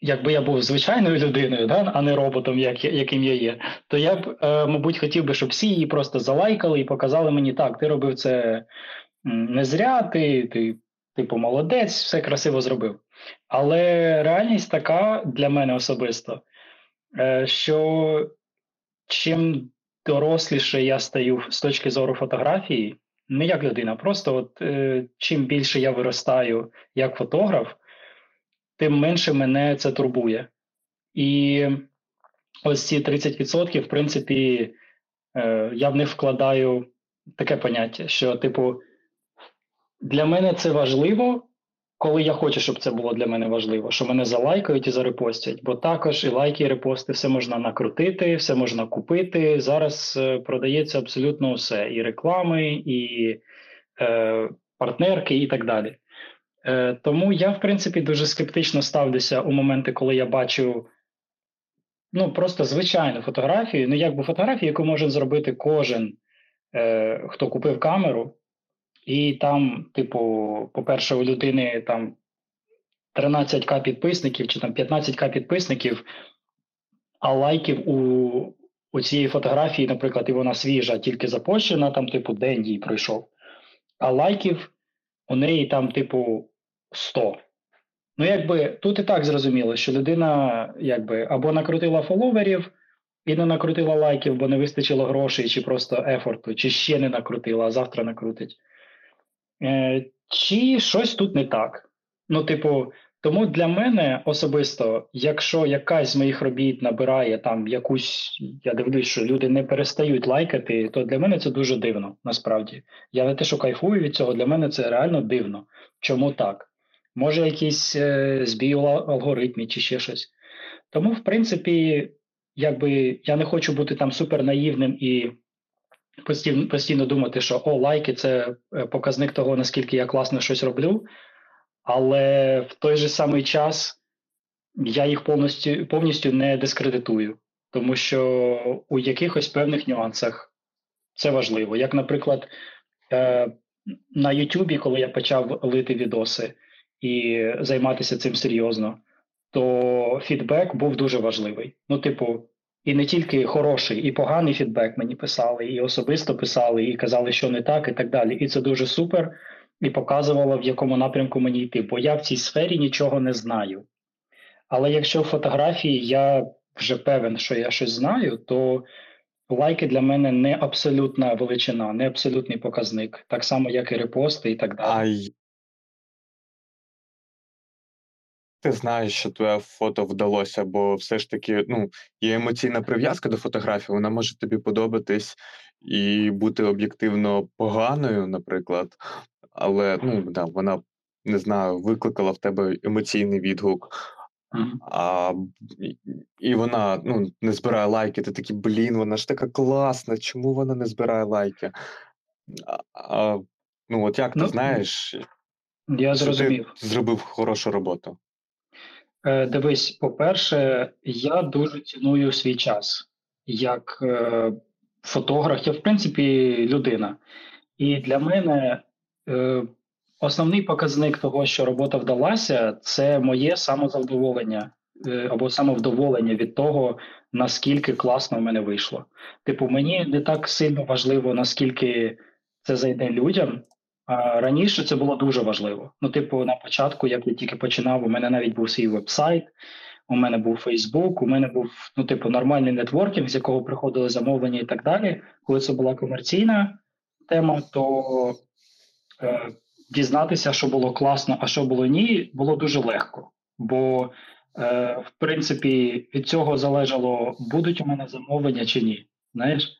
якби я був звичайною людиною, да, а не роботом, як, яким я є, то я б, е, мабуть, хотів би, щоб всі її просто залайкали і показали мені так, ти робив це не зря, ти, ти типу, молодець, все красиво зробив. Але реальність така для мене особисто, е, що чим доросліше я стаю з точки зору фотографії, не як людина, просто от е, чим більше я виростаю як фотограф, тим менше мене це турбує. І ось ці 30%, в принципі, е, я в них вкладаю таке поняття, що, типу, для мене це важливо, коли я хочу, щоб це було для мене важливо, що мене залайкають і зарепостять. Бо також і лайки, і репости, все можна накрутити, все можна купити. Зараз е, продається абсолютно все: і реклами, і е, партнерки, і так далі. Е, тому я, в принципі, дуже скептично ставлюся у моменти, коли я бачу ну, просто звичайну фотографію, ну, якби фотографію, яку може зробити кожен, е, хто купив камеру, і там, типу, по-перше, у людини там 13к підписників чи там 15к підписників, а лайків у, у цієї фотографії, наприклад, і вона свіжа, тільки запущена, там, типу, день їй пройшов. А лайків у неї там, типу, 100. Ну, якби тут і так зрозуміло, що людина якби або накрутила фоловерів і не накрутила лайків, бо не вистачило грошей, чи просто ефорту, чи ще не накрутила, а завтра накрутить. Е, чи щось тут не так. Ну, типу, тому для мене особисто, якщо якась з моїх робіт набирає там якусь, я дивлюсь, що люди не перестають лайкати, то для мене це дуже дивно, насправді. Я не те, що кайфую від цього, для мене це реально дивно. Чому так? Може, якісь е, збій у алгоритмі чи ще щось. Тому, в принципі, якби я не хочу бути там супер наївним і постійно, постійно думати, що о, лайки це е, показник того, наскільки я класно щось роблю. Але в той же самий час я їх повністю, повністю не дискредитую, тому що у якихось певних нюансах це важливо. Як, наприклад, е, на Ютубі, коли я почав лити відоси і займатися цим серйозно, то фідбек був дуже важливий. Ну, типу, і не тільки хороший, і поганий фідбек мені писали, і особисто писали, і казали, що не так, і так далі. І це дуже супер, і показувало, в якому напрямку мені йти. Бо я в цій сфері нічого не знаю. Але якщо в фотографії я вже певен, що я щось знаю, то лайки для мене не абсолютна величина, не абсолютний показник, так само, як і репости і так далі. Ти знаєш, що твоє фото вдалося, бо все ж таки ну, є емоційна прив'язка до фотографії, вона може тобі подобатись і бути об'єктивно поганою, наприклад, але ну, да, вона не знаю, викликала в тебе емоційний відгук. Мгм. А, і- і вона ну, не збирає лайки. Ти такий, блін, вона ж така класна, чому вона не збирає лайки? А, а, ну, от як ти Ну, знаєш, Я зрозумів. ти зробив хорошу роботу? Е, Дивись, по-перше, я дуже ціную свій час як е, фотограф, я в принципі людина. І для мене е, основний показник того, що робота вдалася, це моє самозадоволення е, або самовдоволення від того, наскільки класно в мене вийшло. Типу, мені не так сильно важливо, наскільки це зайде людям. Раніше це було дуже важливо. Ну, типу, на початку, як я тільки починав, у мене навіть був свій вебсайт, у мене був Фейсбук, у мене був ну, типу, нормальний нетворкінг, з якого приходили замовлення і так далі. Коли це була комерційна тема, то е, дізнатися, що було класно, а що було ні, було дуже легко. Бо, е, в принципі, від цього залежало, будуть у мене замовлення чи ні. Знаєш?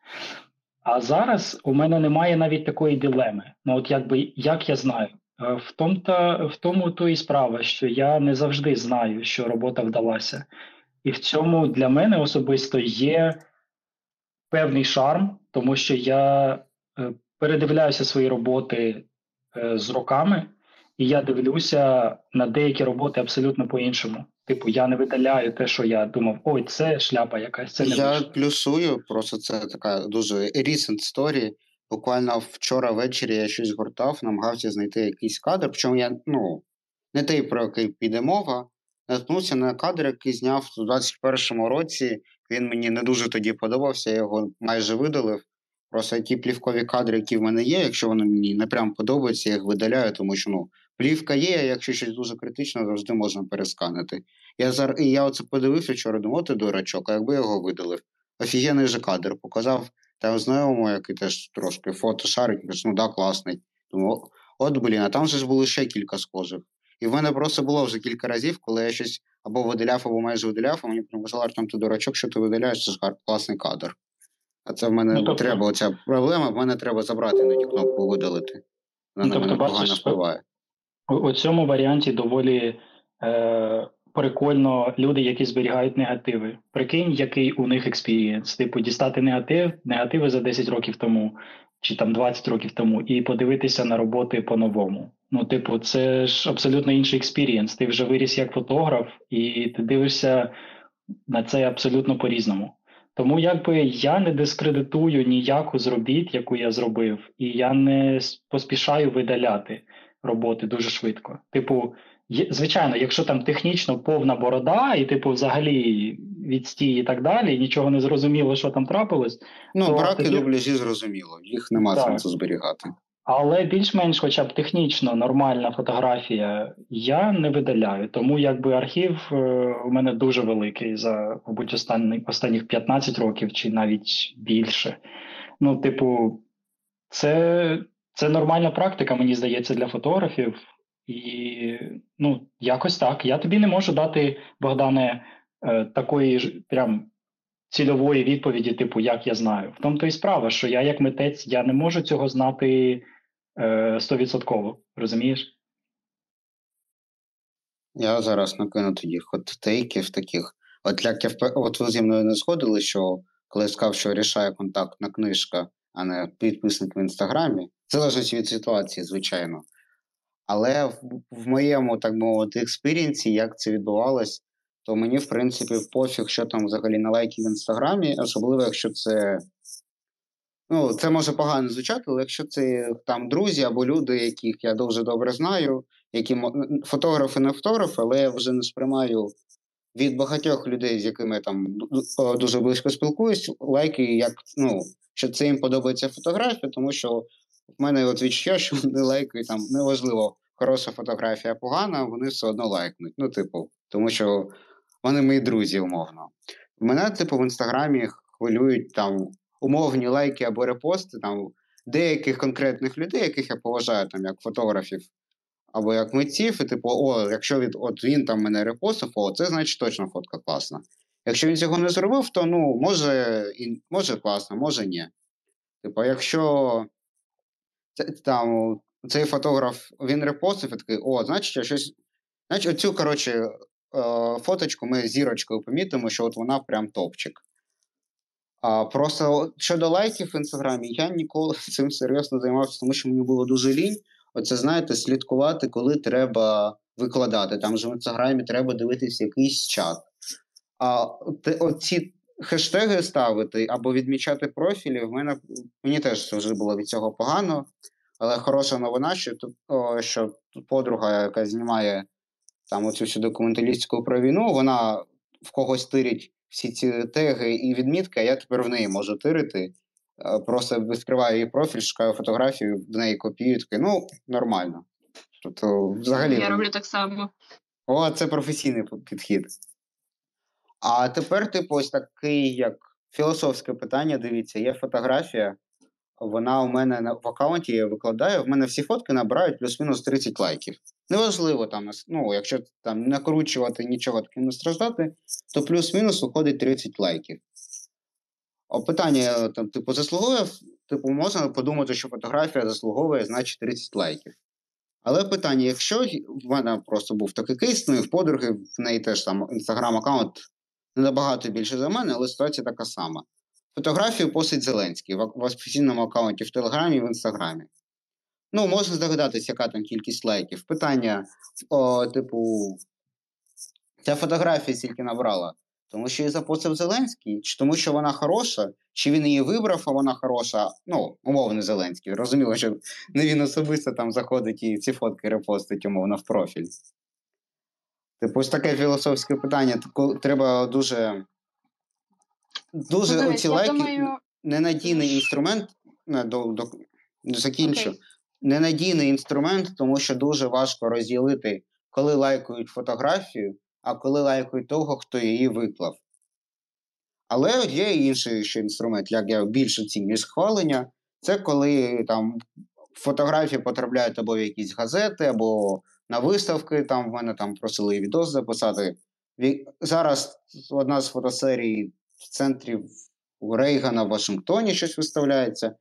А зараз у мене немає навіть такої дилеми. Ну, от якби як я знаю, Е, в тому та в тому то і справа, що я не завжди знаю, що робота вдалася, і в цьому для мене особисто є певний шарм, тому що я е, передивляюся свої роботи е, з роками, і я дивлюся на деякі роботи абсолютно по-іншому. Типу, я не видаляю те, що я думав, ой, це шляпа якась, це не Я вийшло. плюсую, просто це така дуже recent story. Буквально вчора ввечері я щось гуртав, намагався знайти якийсь кадр. Причому я, ну, не той, про який піде мова. Наткнувся на кадр, який зняв у 21-му році. Він мені не дуже тоді подобався, я його майже видалив. Просто ті плівкові кадри, які в мене є, якщо вони мені не прям подобаються, я їх видаляю, тому що ну, плівка є, а якщо щось дуже критично, завжди можна пересканити. Я зар... І я оце подивився вчора, думав, «От ти дурачок, а якби його видалив. Офігенний же кадр показав там знайомому, який теж трошки фото шарить, каже, ну да, класний. Думаю, от блін, а там же ж було ще кілька схожих. І в мене просто було вже кілька разів, коли я щось або видаляв, або майже видаляв, а мені казали, Артем, ти дурачок, що ти видаляєш, це ж гар- класний кадр. А це в мене Ну, тобто- треба оця проблема, в мене треба забрати іноді кнопку видалити. Вона Ну, на тобто, мене погано впливає. У, у цьому варіанті доволі е, прикольно люди, які зберігають негативи. Прикинь, який у них experience. Типу, дістати негатив, негативи за 10 років тому чи там 20 років тому, і подивитися на роботи по-новому. Ну, типу, це ж абсолютно інший experience. Ти вже виріс як фотограф, і ти дивишся на це абсолютно по-різному. Тому якби я не дискредитую ніяку з робіт, яку я зробив, і я не поспішаю видаляти роботи дуже швидко. Типу, звичайно, якщо там технічно повна борода, і типу, взагалі відстій і так далі, і нічого не зрозуміло, що там трапилось. Ну, то браки тоді- дубляжі зрозуміло, їх нема Так. сенсу зберігати. Але більш-менш, хоча б технічно нормальна фотографія, я не видаляю. Тому якби архів е, у мене дуже великий за, мабуть, останні, останніх 15 років чи навіть більше. Ну, типу, це, це нормальна практика, мені здається, для фотографів. І ну, якось так. Я тобі не можу дати, Богдане, е, такої ж прям цільової відповіді, типу, як я знаю. В тому то і справа, що я, як митець, я не можу цього знати е, стовідсотково, розумієш? Я зараз накину тоді hot take ів таких. От як я впе- от ви зі мною не згодили, що коли я сказав, що рішає контактна книжка, а не підписник в інстаграмі, залежить від ситуації, звичайно. Але в, в моєму, так мовити, experience і, як це відбувалось, то мені, в принципі, пофіг, що там взагалі на лайки в інстаграмі, особливо, якщо це. Ну, це може погано звучати, але якщо це там друзі або люди, яких я дуже добре знаю, які фотографи не фотографи, але я вже не сприймаю від багатьох людей, з якими я там дуже близько спілкуюсь, лайки, як ну, що це їм подобається фотографія, тому що в мене от відчуття, що вони лайкають там неважливо, хороша фотографія погана, вони все одно лайкнуть. Ну, типу, тому що вони мої друзі, умовно. Мене, типу, в інстаграмі хвилюють там умовні лайки або репости там деяких конкретних людей, яких я поважаю, там як фотографів або як митців, і типу, о, якщо від, от він там мене репостив, о, це значить точно фотка класна. Якщо він цього не зробив, то ну, може, і, може класно, може ні. Типу, якщо там, цей фотограф він репостив, і такий, о, значить, я щось. Значить, оцю, коротше, е, фоточку ми зірочкою помітимо, що от вона прям топчик. А Просто щодо лайків в інстаграмі, я ніколи цим серйозно займався, тому що мені було дуже лінь. Оце, знаєте, слідкувати, коли треба викладати. Там же в інстаграмі треба дивитися якийсь чат. А оці хештеги ставити або відмічати профілі, в мене мені теж вже було від цього погано. Але хороша новина, що о, що подруга, яка знімає там оцю всю документалістику про війну, вона в когось тирить всі ці теги і відмітки, а я тепер в неї можу тирити. Е, просто відкриваю її профіль, шукаю фотографію, в неї копію, такий, ну, нормально. Тобто, взагалі. Я роблю так само. О, це професійний підхід. А тепер, типу, ось такий, як філософське питання, дивіться, є фотографія, вона у мене в аккаунті я викладаю, в мене всі фотки набирають плюс-мінус 30 лайків. Неважливо, там, ну, якщо там накручувати нічого таким не страждати, то плюс-мінус виходить 30 лайків. А питання, там, типу, заслуговує, типу, можна подумати, що фотографія заслуговує, значить 30 лайків. Але питання: якщо в мене просто був такий кейс, ну і в подруги, в неї теж там інстаграм-аккаунт набагато більше за мене, але ситуація така сама. Фотографію посить Зеленський в офіційному аккаунті в Телеграмі і в Інстаграмі. Ну, можна здогадатися, яка там кількість лайків. Питання, о, типу, ця фотографія тільки набрала, тому що її запостив Зеленський, чи тому, що вона хороша, чи він її вибрав, а вона хороша. Ну, умовно, Зеленський. Розуміло, що не він особисто там заходить і ці фотки репостить, умовно, в профіль. Типу, ось таке філософське питання. Треба дуже. Дуже ну, оці лайки думаю... ненадійний інструмент. Не, до, до, закінчу. Okay. Ненадійний інструмент, тому що дуже важко розділити, коли лайкають фотографію, а коли лайкають того, хто її виклав. Але є інший ще інструмент, як я більше цінюю схвалення, це коли там фотографії потрапляють або в якісь газети, або на виставки. Там в мене там просили відос записати. Зараз одна з фотосерій в центрі Рейгана в Вашингтоні щось виставляється.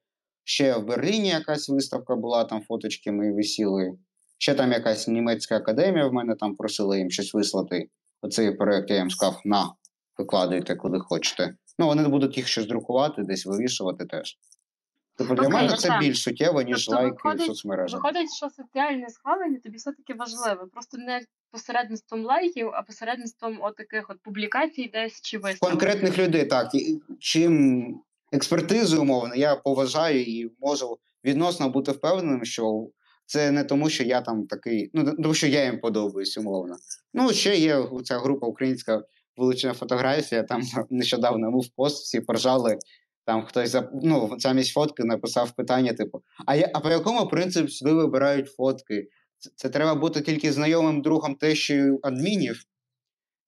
Ще в Берліні якась виставка була, там фоточки ми висіли. Ще там якась німецька академія в мене там просили їм щось вислати. Оцей проєкт я їм сказав, на, викладуйте, куди хочете. Ну, вони будуть їх щось друкувати, десь вивішувати теж. Тобто для мене це більш суттєво, ніж тобто, лайки виходить, в соцмережах. Виходить, що соціальне схвалення тобі все-таки важливе. Просто не посередництвом лайків, а посередництвом от таких от публікацій десь чи виставок. Конкретних людей, так. І чим експертизу, умовно, я поважаю і можу відносно бути впевненим, що це не тому, що я там такий, ну тому що я їм подобаюсь, умовно. Ну, ще є ця група українська вилучена фотографія, там нещодавно був пост, всі поржали. Там хтось ну, замість фотки написав питання: типу: А я, а по якому принципу вибирають фотки? Це, це треба бути тільки знайомим другом тещою адмінів,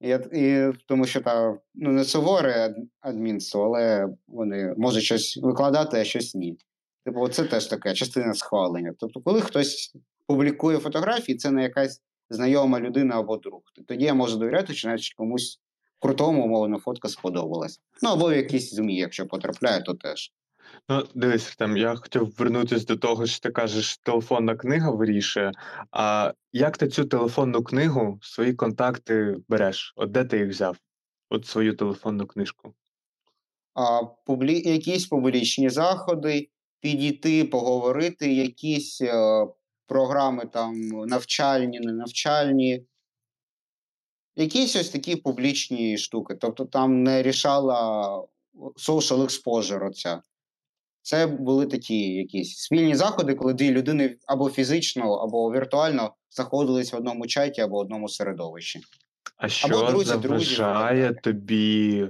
і, і, тому що та, ну, не суворе адмінство, але вони можуть щось викладати, а щось ні. Типу, це теж така частина схвалення. Тобто, коли хтось публікує фотографії, це не якась знайома людина або друг. Тоді я можу довіряти, що навіть комусь крутому, умовно, фотка сподобалась. Ну або в якісь змі, якщо потрапляє, то теж. Ну, дивись, там я хотів вернутися до того, що ти кажеш, телефонна книга вирішує. А як ти цю телефонну книгу, свої контакти береш? От де ти їх взяв? От свою телефонну книжку? А, публі... Якісь публічні заходи, підійти, поговорити, якісь е, програми там навчальні, не навчальні. Якісь ось такі публічні штуки. Тобто там не рішала social exposure оця. Це були такі якісь спільні заходи, коли дві людини або фізично, або віртуально знаходились в одному чаті або в одному середовищі. А що або друзі, заважає друзі, тобі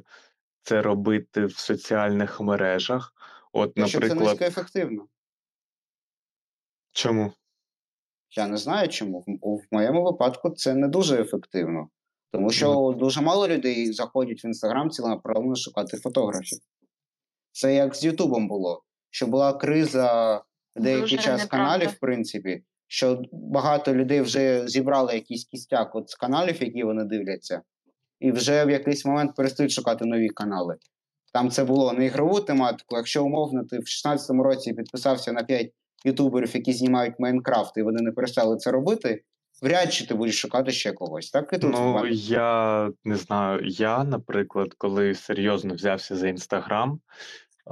це робити в соціальних мережах? От, Якщо наприклад... це низькоефективно. Чому? Я не знаю чому. В моєму випадку це не дуже ефективно. Тому що mm. дуже мало людей заходять в інстаграм ціленаправленно шукати фотографів. Це як з Ютубом було, що була криза деякий Дуже час неправда. каналів, в принципі, що багато людей вже зібрали якийсь кістяк от з каналів, які вони дивляться, і вже в якийсь момент перестають шукати нові канали. Там це було на ігрову тематику. Якщо умовно, ти в 16-му році підписався на 5 ютуберів, які знімають Майнкрафт, і вони не перестали це робити, вряд чи ти будеш шукати ще когось. Так і тут Ну, я не знаю. Я, наприклад, коли серйозно взявся за інстаграм,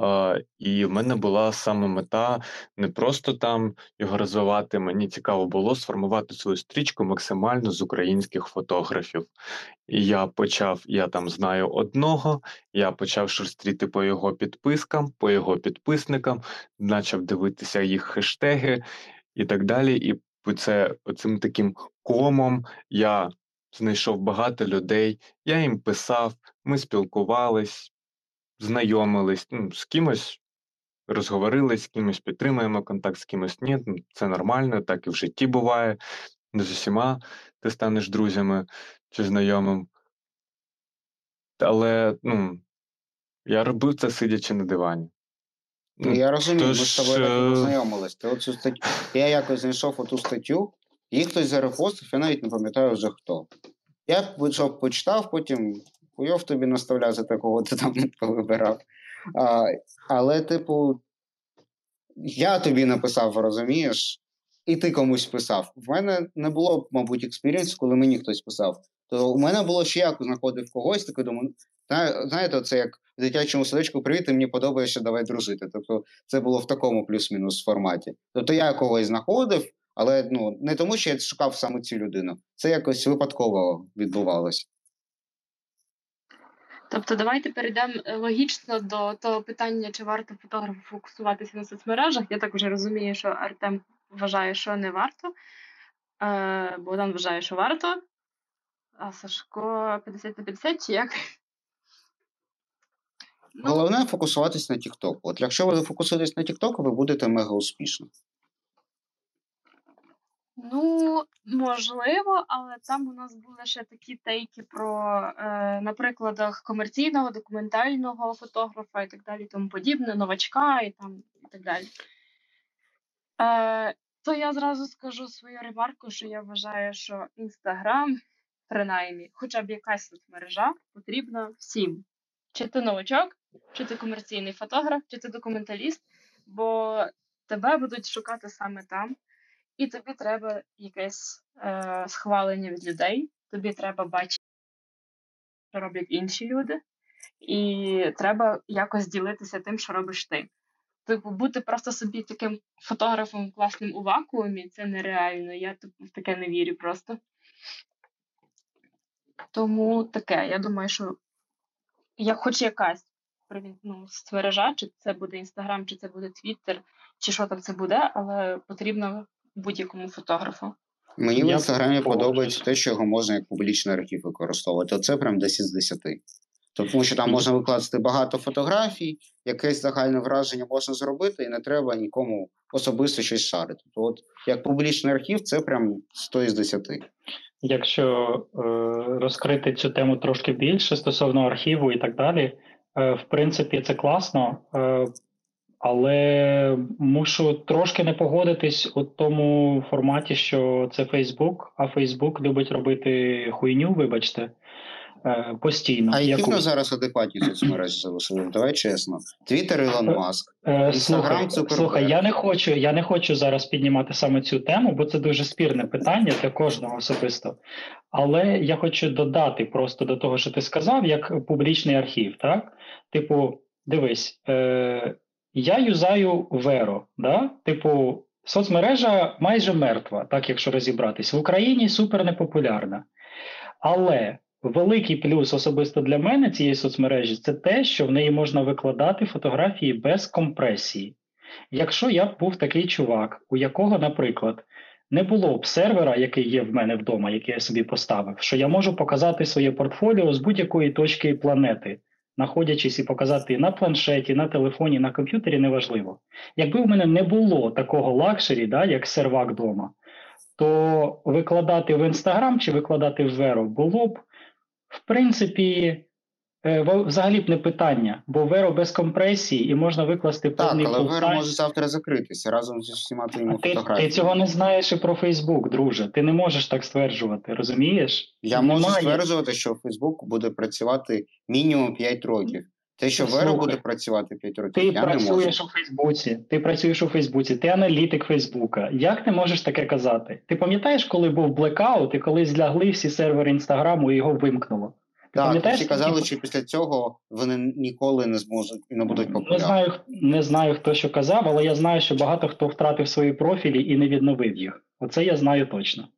е, і в мене була саме мета не просто там його розвивати. Мені цікаво було сформувати свою стрічку максимально з українських фотографів. І я почав, я там знаю одного, я почав шерстріти по його підпискам, по його підписникам, почав дивитися їх хештеги і так далі. І це оцим таким комом я знайшов багато людей, я їм писав, ми спілкувались, знайомились, ну, з кимось розговорились, з кимось підтримуємо контакт, з кимось ні. ну, Це нормально, так і в житті буває. Не з усіма ти станеш друзями чи знайомим. Але ну, я робив це сидячи на дивані. Ну, я розумію, ми з тобою так і е, познайомились. Ти оцю статтю. Я якось знайшов оту статтю, її хтось зарепостив, я навіть не пам'ятаю вже хто. Я пішов, почитав, потім хуйов тобі наставляв за такого ти там вибирав. А, але, типу, я тобі написав, розумієш, і ти комусь писав. В мене не було, мабуть, експірієнсу, коли мені хтось писав. То у мене було ще як знаходив когось, таке думаю, знаєте, це як дитячому садочку привіт, ти мені подобаєшся, давай дружити. Тобто це було в такому плюс-мінус форматі. Тобто я когось знаходив, але ну, не тому, що я шукав саме цю людину. Це якось випадково відбувалося. Тобто, давайте перейдемо е, логічно до того питання, чи варто фотографу фокусуватися на соцмережах. Я так вже розумію, що Артем вважає, що не варто. Е, Богдан вважає, що варто. А Сашко 50 на 50 чи як? Ну, Головне фокусуватись на TikTok. От якщо ви фокусуєтесь на TikTok, ви будете мега успішні. Ну, можливо, але там у нас були ще такі тейки про е, на прикладах комерційного, документального фотографа і так далі, тому подібне, новачка і там і так далі. Е, то я зразу скажу свою ремарку, що я вважаю, що Інстаграм, принаймні, хоча б якась соцмережа, потрібна всім. Чи ти новачок, чи ти комерційний фотограф, чи ти документаліст, бо тебе будуть шукати саме там. І тобі треба якесь е, схвалення від людей, тобі треба бачити, що роблять інші люди, і треба якось ділитися тим, що робиш ти. Типу, бути просто собі таким фотографом класним у вакуумі це нереально. Я типу, в таке не вірю просто. Тому таке, я думаю, що як хоч якась ну, соцмережа, чи це буде Інстаграм, чи це буде Твіттер, чи що там це буде, але потрібно будь-якому фотографу. Мені в інстаграмі подобається те, що його можна як публічний архів використовувати. Оце прям 10 з 10. Тому що там можна викласти багато фотографій, якесь загальне враження можна зробити, і не треба нікому особисто щось шарити. То от як публічний архів, це прям 100 із 10. Якщо е, розкрити цю тему трошки більше стосовно архіву і так далі, в принципі, це класно, е, але мушу трошки не погодитись у тому форматі, що це Фейсбук, а Фейсбук любить робити хуйню, вибачте, е, постійно. А які Яку- зараз адекватні соцмережі залишили? Давай чесно. Твіттер Ілон Е, Маск. Е, Слухай, слухай, я не хочу, я не хочу зараз піднімати саме цю тему, бо це дуже спірне питання для кожного особисто. Але я хочу додати просто до того, що ти сказав, як публічний архів. Так, типу, дивись, е, я юзаю Веро, да? типу, соцмережа майже мертва, так якщо розібратись. В Україні супер непопулярна. Але великий плюс особисто для мене цієї соцмережі це те, що в неї можна викладати фотографії без компресії. Якщо я б був такий чувак, у якого, наприклад, не було б сервера, який є в мене вдома, який я собі поставив, що я можу показати своє портфоліо з будь-якої точки планети, знаходячись і показати на планшеті, на телефоні, на комп'ютері, неважливо. Якби в мене не було такого luxury, да, як сервак вдома, то викладати в Інстаграм чи викладати в Веро було б, в принципі, е, взагалі б не питання, бо Веро без компресії і можна викласти Так, повний але веро може завтра закритися разом зі всіма твоїми ти, фотографіями. ти цього не знаєш і про Фейсбук, друже. Ти не можеш так стверджувати, розумієш? Я можу Немає. стверджувати, що Фейсбук буде працювати мінімум 5 років. Те, що Вера буде працювати 5 років, Ти я не можу. працюєш у Фейсбуці, ти працюєш у Фейсбуці, ти аналітик Фейсбука. Як ти можеш таке казати? Ти пам'ятаєш, коли був блекаут і коли злягли всі сервери інстаграму і його вимкнуло? Ти Так, всі казали, що після цього вони ніколи не зможуть і не будуть Не знаю, не знаю, хто що казав, але я знаю, що багато хто втратив свої профілі і не відновив їх. Оце я знаю точно.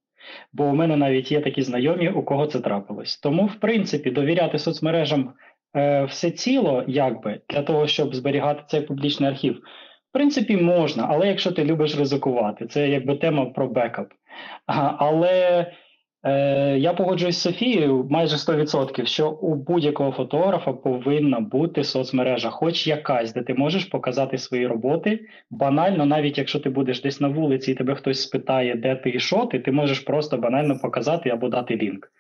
Бо у мене навіть є такі знайомі, у кого це трапилось. Тому, в принципі, довіряти соцмережам е, все ціло, якби для того, щоб зберігати цей публічний архів, в принципі, можна, але якщо ти любиш ризикувати, це якби тема про бекап. А, але Е, я погоджуюсь з Софією майже 100%, що у будь-якого фотографа повинна бути соцмережа, хоч якась, де ти можеш показати свої роботи. Банально, навіть якщо ти будеш десь на вулиці і тебе хтось спитає, де ти і що ти, ти можеш просто банально показати або дати лінк.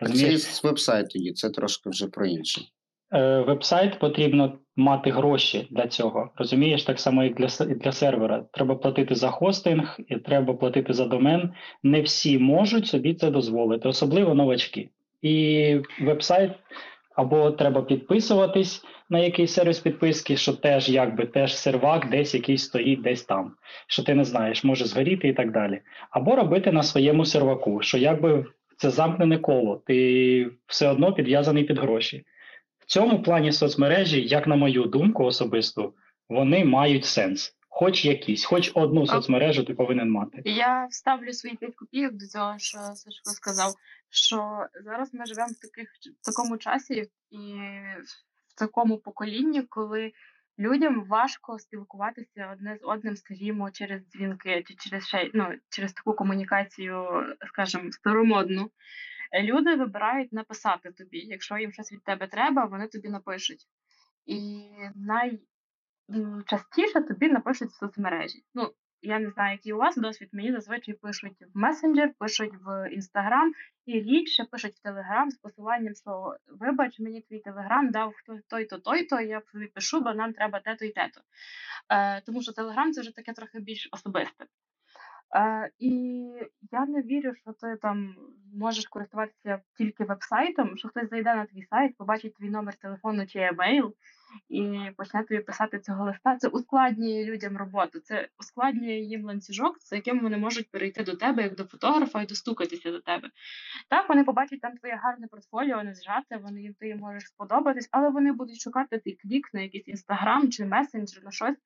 Це Розумієш? з веб-сайт тоді, це трошки вже про інше. Е, Веб-сайт потрібно мати гроші для цього. Розумієш, так само і для, для сервера. Треба платити за хостинг, і треба платити за домен. Не всі можуть собі це дозволити, особливо новачки. І веб-сайт або треба підписуватись на якийсь сервіс підписки, що теж якби теж сервак десь якийсь стоїть десь там, що ти не знаєш, може згоріти і так далі. Або робити на своєму серваку, що якби це замкнене коло, ти все одно підв'язаний під гроші. Цьому плані соцмережі, як на мою думку особисту, вони мають сенс. Хоч якісь, хоч одну соцмережу ти повинен мати. Я вставлю свої 5 копійок до цього, що Сашко сказав, що зараз ми живемо в таких в такому часі і в такому поколінні, коли людям важко спілкуватися одне з одним, скажімо, через дзвінки чи через ще ну, через таку комунікацію, скажімо, старомодну. Люди вибирають написати тобі. Якщо їм щось від тебе треба, вони тобі напишуть. І найчастіше тобі напишуть в соцмережі. Ну, я не знаю, який у вас досвід, мені зазвичай пишуть в месенджер, пишуть в інстаграм і рідше пишуть в Телеграм з посиланням, що вибач, мені твій телеграм дав хто той-то, той-то, я тобі пишу, бо нам треба те-то і те-то. Е, тому що Телеграм це вже таке трохи більш особисте. І я не вірю, що ти там можеш користуватися тільки веб-сайтом, що хтось зайде на твій сайт, побачить твій номер телефону чи емейл і почне тобі писати цього листа. Це ускладнює людям роботу, це ускладнює їм ланцюжок, за яким вони можуть перейти до тебе як до фотографа і достукатися до тебе. Так, вони побачать там твоє гарне портфоліо, не зжате, вони ти їм можеш сподобатись, але вони будуть шукати твій клік на якийсь інстаграм чи месенджер, на щось,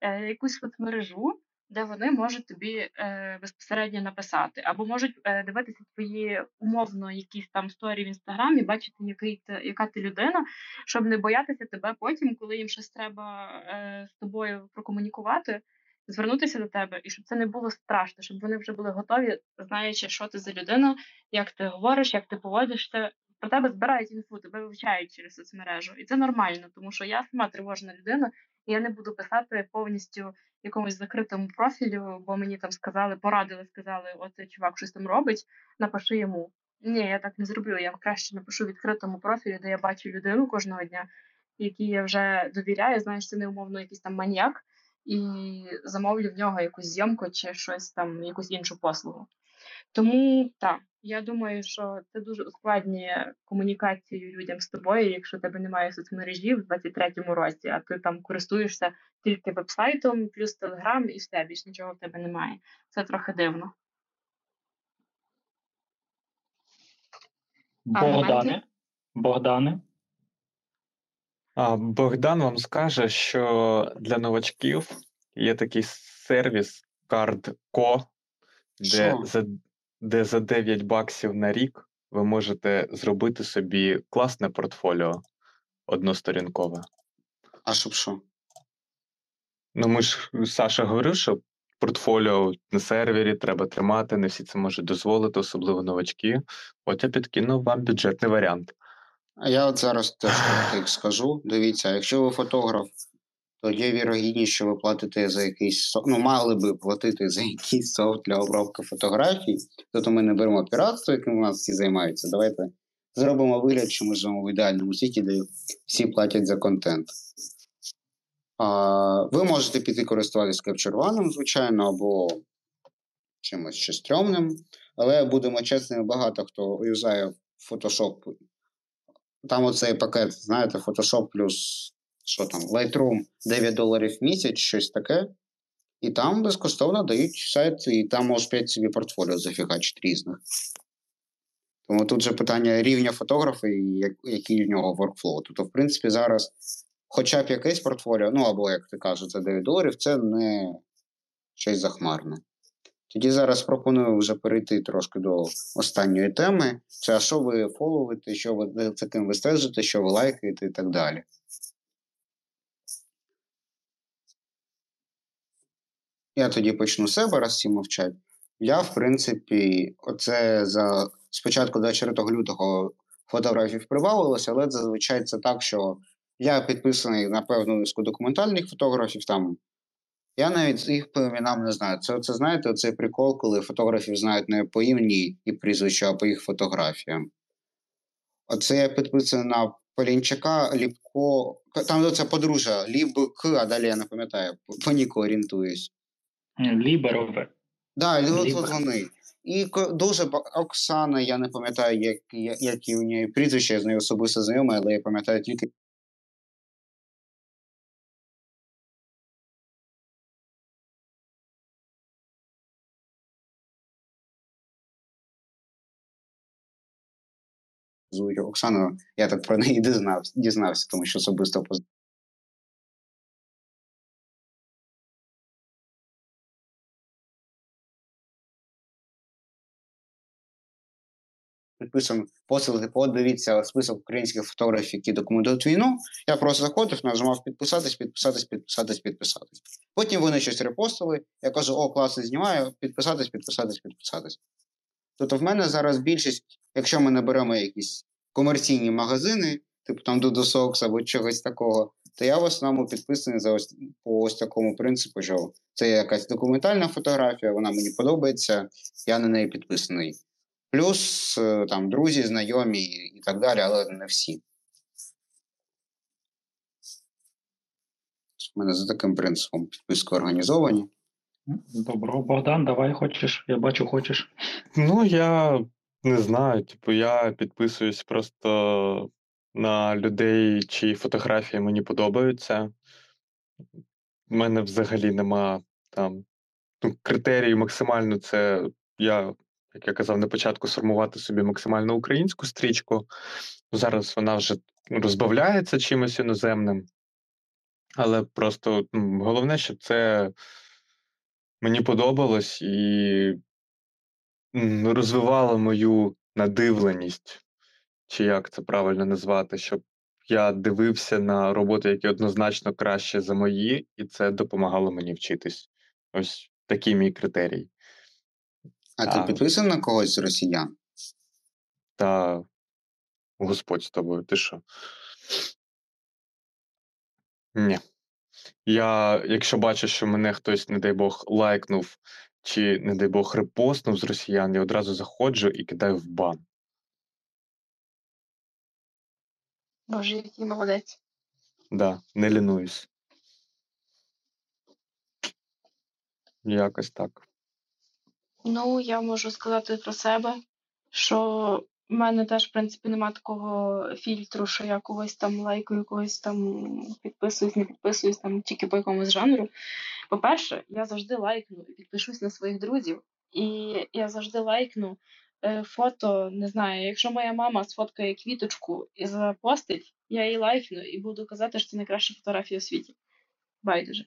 е, якусь соцмережу де вони можуть тобі е, безпосередньо написати, або можуть е, дивитися твої умовно якісь там сторі в інстаграмі, бачити, який ти, яка ти людина, щоб не боятися тебе потім, коли їм щось треба е, з тобою прокомунікувати, звернутися до тебе, і щоб це не було страшно, щоб вони вже були готові, знаючи, що ти за людина, як ти говориш, як ти поводишся. Про тебе збирають інфу, тебе вивчають через соцмережу, і це нормально, тому що я сама тривожна людина, і я не буду писати повністю якомусь закритому профілю, бо мені там сказали, порадили, сказали, оцей чувак щось там робить, напиши йому. Ні, я так не зроблю. Я краще напишу відкритому профілі, де я бачу людину кожного дня, якій я вже довіряю, знаєш, це не умовно якийсь там маньяк, і замовлю в нього якусь зйомку чи щось там, якусь іншу послугу. Тому так, я думаю, що це дуже ускладнює комунікацію людям з тобою, якщо тебе немає соцмережі в 23-му році, а ти там користуєшся тільки веб-сайтом, плюс телеграм, і все більш нічого в тебе немає. Це трохи дивно. Богдане. Богдане. А Богдан вам скаже, що для новачків є такий сервіс CardCo, де за, де за 9 баксів на рік ви можете зробити собі класне портфоліо односторінкове. А щоб що? Ну, ми ж Саша говорив, що портфоліо на сервері треба тримати, не всі це можуть дозволити, особливо новачки. От я підкинув вам бюджетний варіант. А я от зараз теж так скажу. Дивіться, якщо ви фотограф, то є вірогідність, що ви платите за якийсь со- ну, мали би платити за якийсь софт для обробки фотографій. Тобто ми не беремо піратство, яким у нас всі займаються. Давайте зробимо вигляд, що ми живемо в ідеальному світі, де всі платять за контент. А, Ви можете піти користуватися Capture звичайно, або чимось ще стрьомним, але будемо чесними, багато хто юзає Photoshop. Там оцей пакет, знаєте, Photoshop плюс що там, Lightroom 9 доларів в місяць, щось таке. І там безкоштовно дають сайт, і там можеш 5 собі портфоліо зафігачити різних. Тому тут же питання рівня фотографа і який в нього workflow. Тобто, в принципі, зараз хоча б якесь портфоліо, ну або, як ти кажеш, це 9 доларів, це не щось захмарне. Тоді зараз пропоную вже перейти трошки до останньої теми. Це що ви фоловите, що ви за ким ви стежите, що ви лайкаєте і так далі. Я тоді почну себе, раз всі мовчать. Я, в принципі, оце за спочатку 24 лютого фотографів прибавилося, але зазвичай це так, що я підписаний на певну низку документальних фотографів. Там я навіть їх по іменам не знаю. Це це знаєте, цей прикол, коли фотографів знають не по імені і прізвищу, а по їх фотографіям. Оце я підписаний на Полінчака, Ліпко. Там це подружжя Лібк, а далі я не пам'ятаю, по Ніку орієнтуюсь. Ліберове. Так, да, от вони. І дуже Оксана, я не пам'ятаю, як, які у неї прізвище, я з нею особисто знайомий, але я пам'ятаю тільки. Оксану, я так про неї дізнався, дізнався тому що особисто познав. Підписаний посилки, подивіться список українських фотографів, які документують війну. Я просто заходив, нажимав підписатись, підписатись, підписатись, підписатись. Потім вони щось репостили. Я кажу, о, класно, знімаю, підписатись, підписатись, підписатись. Тобто, в мене зараз більшість, якщо ми не беремо якісь комерційні магазини, типу там Дудосокс або чогось такого, то я в основному підписаний за ось по ось такому принципу, що це якась документальна фотографія, вона мені подобається, я на неї підписаний. Плюс е, там друзі, знайомі і так далі, але не всі. У мене за таким принципом підписки організовані. Добро, Богдан, давай хочеш. Я бачу, хочеш. Ну, я не знаю. Типу, я підписуюсь просто на людей, чиї фотографії мені подобаються. У мене взагалі нема там ну, критерії максимально це я як я казав на початку, сформувати собі максимально українську стрічку. Зараз вона вже розбавляється чимось іноземним. Але просто ну, головне, щоб це мені подобалось і розвивало мою надивленість, чи як це правильно назвати, щоб я дивився на роботи, які однозначно краще за мої, і це допомагало мені вчитись. Ось такий мій критерій. А ти підписаний на когось з росіян? Та Господь з тобою, ти що? Ні. Я, якщо бачу, що мене хтось, не дай Бог, лайкнув чи, не дай Бог, репостнув з росіян, я одразу заходжу і кидаю в бан. Боже, який молодець. Да, не лінуюсь. Якось так. Ну, я можу сказати про себе, що в мене теж, в принципі, нема такого фільтру, що я когось там лайкаю, когось там підписуюсь, не підписуюсь там тільки по якомусь жанру. По-перше, я завжди лайкну і підпишусь на своїх друзів, і я завжди лайкну е, фото, не знаю, якщо моя мама сфоткає квіточку і запостить, я її лайкну і буду казати, що це найкраща фотографія у світі. Байдуже.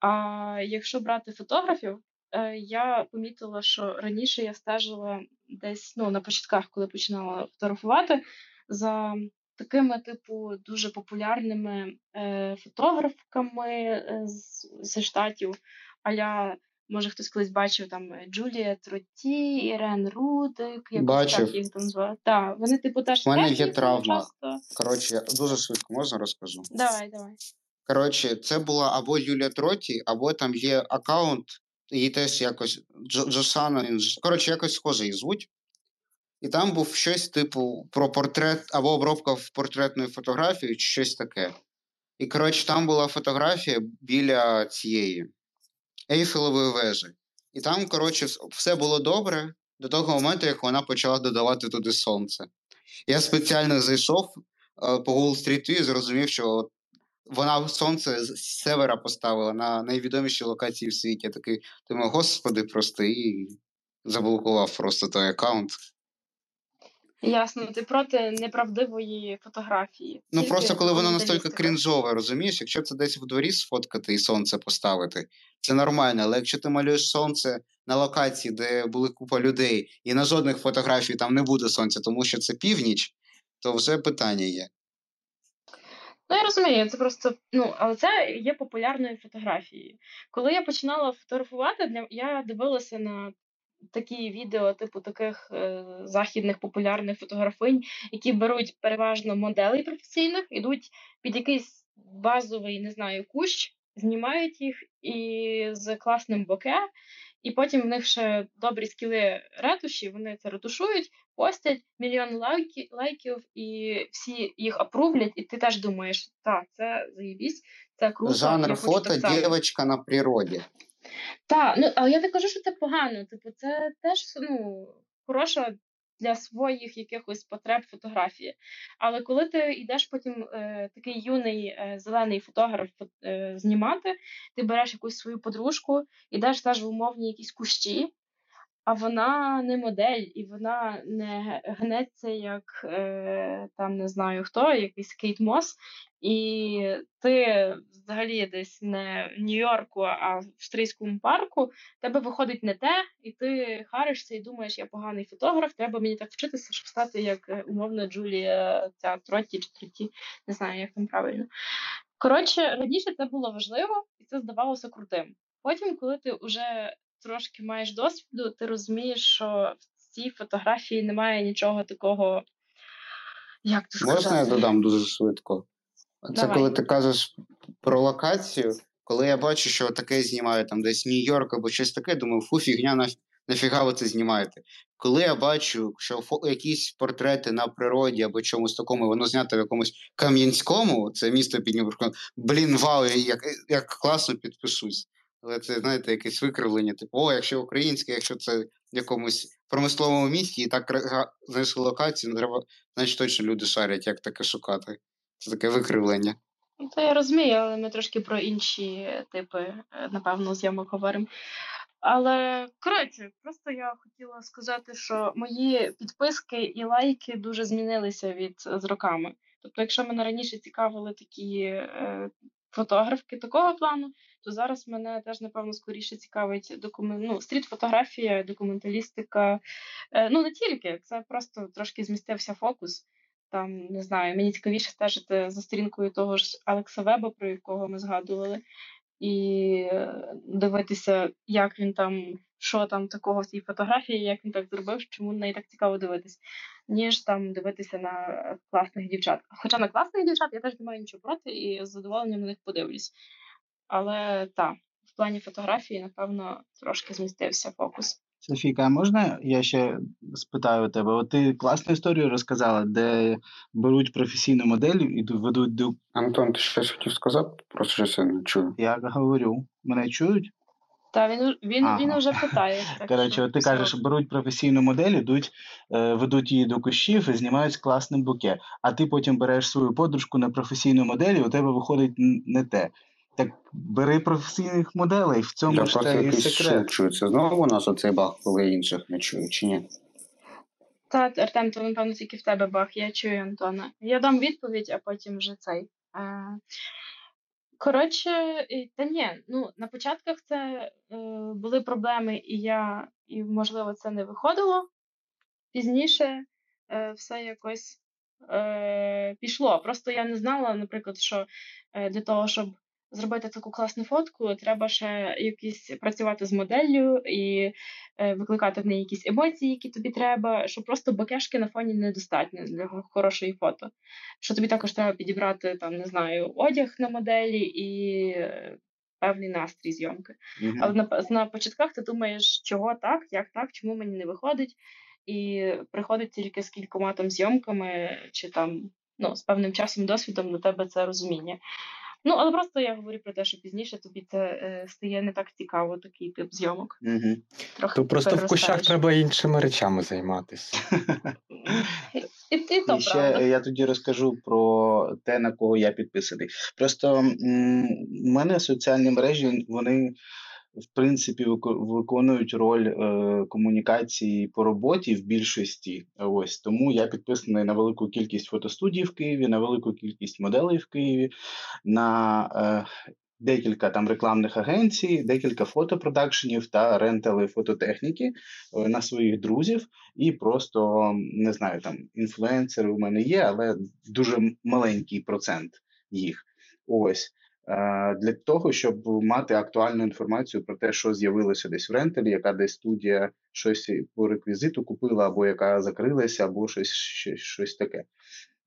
А якщо брати фотографів, Е, я помітила, що раніше я стежила десь ну, на початках, коли починала фотографувати, за такими, типу, дуже популярними е, фотографками з, зі штатів. Аля, може, хтось колись бачив там Джулія Тротті, Ірен Рудик, якось так їх там звали. Так, вони, типу, теж У мене є травма. Часто... Коротше, я дуже швидко можна розкажу. Давай, давай. Коротше, це була або Юлія Троті, або там є аккаунт її теж якось Джосана, коротше, якось схоже її звуть. і там був щось типу про портрет або обробка в портретної фотографії, чи щось таке. І, коротше, там була фотографія біля цієї Ейфелевої вежі. І там, коротше, все було добре до того моменту, як вона почала додавати туди сонце. Я спеціально зайшов е, по Google Street і зрозумів, що вона сонце з севера поставила на найвідоміші локації в світі. Я такий думаю, господи, просто і заблокував просто той аккаунт. Ясно, ти проти неправдивої фотографії. Ну Тільки просто коли воно настільки крінжове, розумієш, якщо це десь в дворі сфоткати і сонце поставити, це нормально. Але якщо ти малюєш сонце на локації, де були купа людей, і на жодних фотографій там не буде сонця, тому що це північ, то вже питання є. Ну, я розумію, це просто, ну, але це є популярною фотографією. Коли я починала фотографувати, для я дивилася на такі відео, типу таких е, західних популярних фотографинь, які беруть переважно моделей професійних, ідуть під якийсь базовий, не знаю, кущ, знімають їх і з класним боке, і потім в них ще добрі скіли ретуші, вони це ретушують, постять мільйон лайки, лайків, і всі їх апрувлять, і ти теж думаєш, так, це заєбісь, це круто. Жанр фото дівчинка на природі. Так, ну але я не кажу, що це погано. Типу, це теж ну, хороша для своїх якихось потреб фотографії. Але коли ти йдеш потім е, такий юний е, зелений фотограф е, знімати, ти береш якусь свою подружку, йдеш теж в умовні якісь кущі, а вона не модель, і вона не гнеться як е, там не знаю хто, якийсь Кейт Мос, і ти взагалі десь не в Нью-Йорку, а в австрійському парку, тебе виходить не те, і ти харишся і думаєш, я поганий фотограф, треба мені так вчитися, щоб стати як е, умовно Джулія ця Тротті чи Тротті, не знаю, як там правильно. Коротше, раніше це було важливо, і це здавалося крутим. Потім, коли ти вже трошки маєш досвіду, ти розумієш, що в цій фотографії немає нічого такого, як то сказати. Можна я додам дуже швидко? Це Давай. коли ти кажеш про локацію, коли я бачу, що таке знімають там десь Нью-Йорк або щось таке, думаю, фу, фігня, наф- нафіга ви це знімаєте. Коли я бачу, що фо- якісь портрети на природі або чомусь такому, воно знято в якомусь Кам'янському, це місто під Дніпром, блін, вау, як, як класно підпишусь. Але це, знаєте, якесь викривлення, типу, о, якщо українське, якщо це в якомусь промисловому місті і так знайшли локацію, ну, треба, значить точно люди шарять, як таке шукати. Це таке викривлення. Ну, то я розумію, але ми трошки про інші типи, е, напевно, зйомок говоримо. Але коротше, просто я хотіла сказати, що мої підписки і лайки дуже змінилися від з роками. Тобто, якщо мене раніше цікавили такі е, фотографки такого плану, то зараз мене теж, напевно, скоріше цікавить документ, ну, стріт-фотографія, документалістика. Е, ну, не тільки, це просто трошки змістився фокус. Там, не знаю, мені цікавіше стежити за сторінкою того ж Алекса Веба, про якого ми згадували, і е, дивитися, як він там, що там такого в цій фотографії, як він так зробив, чому на неї так цікаво дивитись, ніж там дивитися на класних дівчат. Хоча на класних дівчат я теж не маю нічого проти і з задоволенням на них подивлюсь. Але так, в плані фотографії, напевно, трошки змістився фокус. Софійка, а можна я ще спитаю у тебе? От ти класну історію розказала, де беруть професійну модель і ведуть до. Антон, ти щось хотів сказати? Просто щось я не чую. Я говорю, мене чують? Та він він, він вже питає. Коротше, ти кажеш, беруть професійну модель, ідуть, е, ведуть її до кущів і знімають з класним буке. А ти потім береш свою подружку на професійну модель, і у тебе виходить не те. Так бери професійних моделей, в цьому Я ж та і секрет. Це знову у нас оцей баг, коли інших не чую, чи ні? Та, Артем, то напевно тільки в тебе бах, я чую Антона. Я дам відповідь, а потім вже цей. Е, Коротше, та ні, ну на початках це е, були проблеми, і я, і можливо, це не виходило. Пізніше е, все якось е, пішло. Просто я не знала, наприклад, що е, для того, щоб зробити таку класну фотку, треба ще якісь працювати з моделлю і е, викликати в неї якісь емоції, які тобі треба, що просто бакешки на фоні недостатньо для хорошої фото. Що тобі також треба підібрати там, не знаю, одяг на моделі і е, певний настрій зйомки. Мгм. Але на, на початках ти думаєш, чого так, як так, чому мені не виходить. і приходить тільки з кількома там зйомками, чи там ну, з певним часом досвідом до тебе це розуміння. Ну, але просто я говорю про те, що пізніше тобі це е, стає не так цікаво, такий тип зйомок. Угу. Трохи То просто в кущах треба іншими речами займатися. І, і то І ще правда. я тоді розкажу про те, на кого я підписаний. Просто м, у мене соціальні мережі, вони в принципі виконують роль е, комунікації по роботі в більшості. Ось тому я підписаний на велику кількість фотостудій в Києві, на велику кількість моделей в Києві, на е, декілька там рекламних агенцій, декілька фотопродакшенів та рентали фототехніки е, на своїх друзів і просто не знаю, там інфлюенсери у мене є, але дуже маленький процент їх. Ось для того, щоб мати актуальну інформацію про те, що з'явилося десь в рентелі, яка десь студія щось по реквізиту купила, або яка закрилася, або щось, щось, щось таке.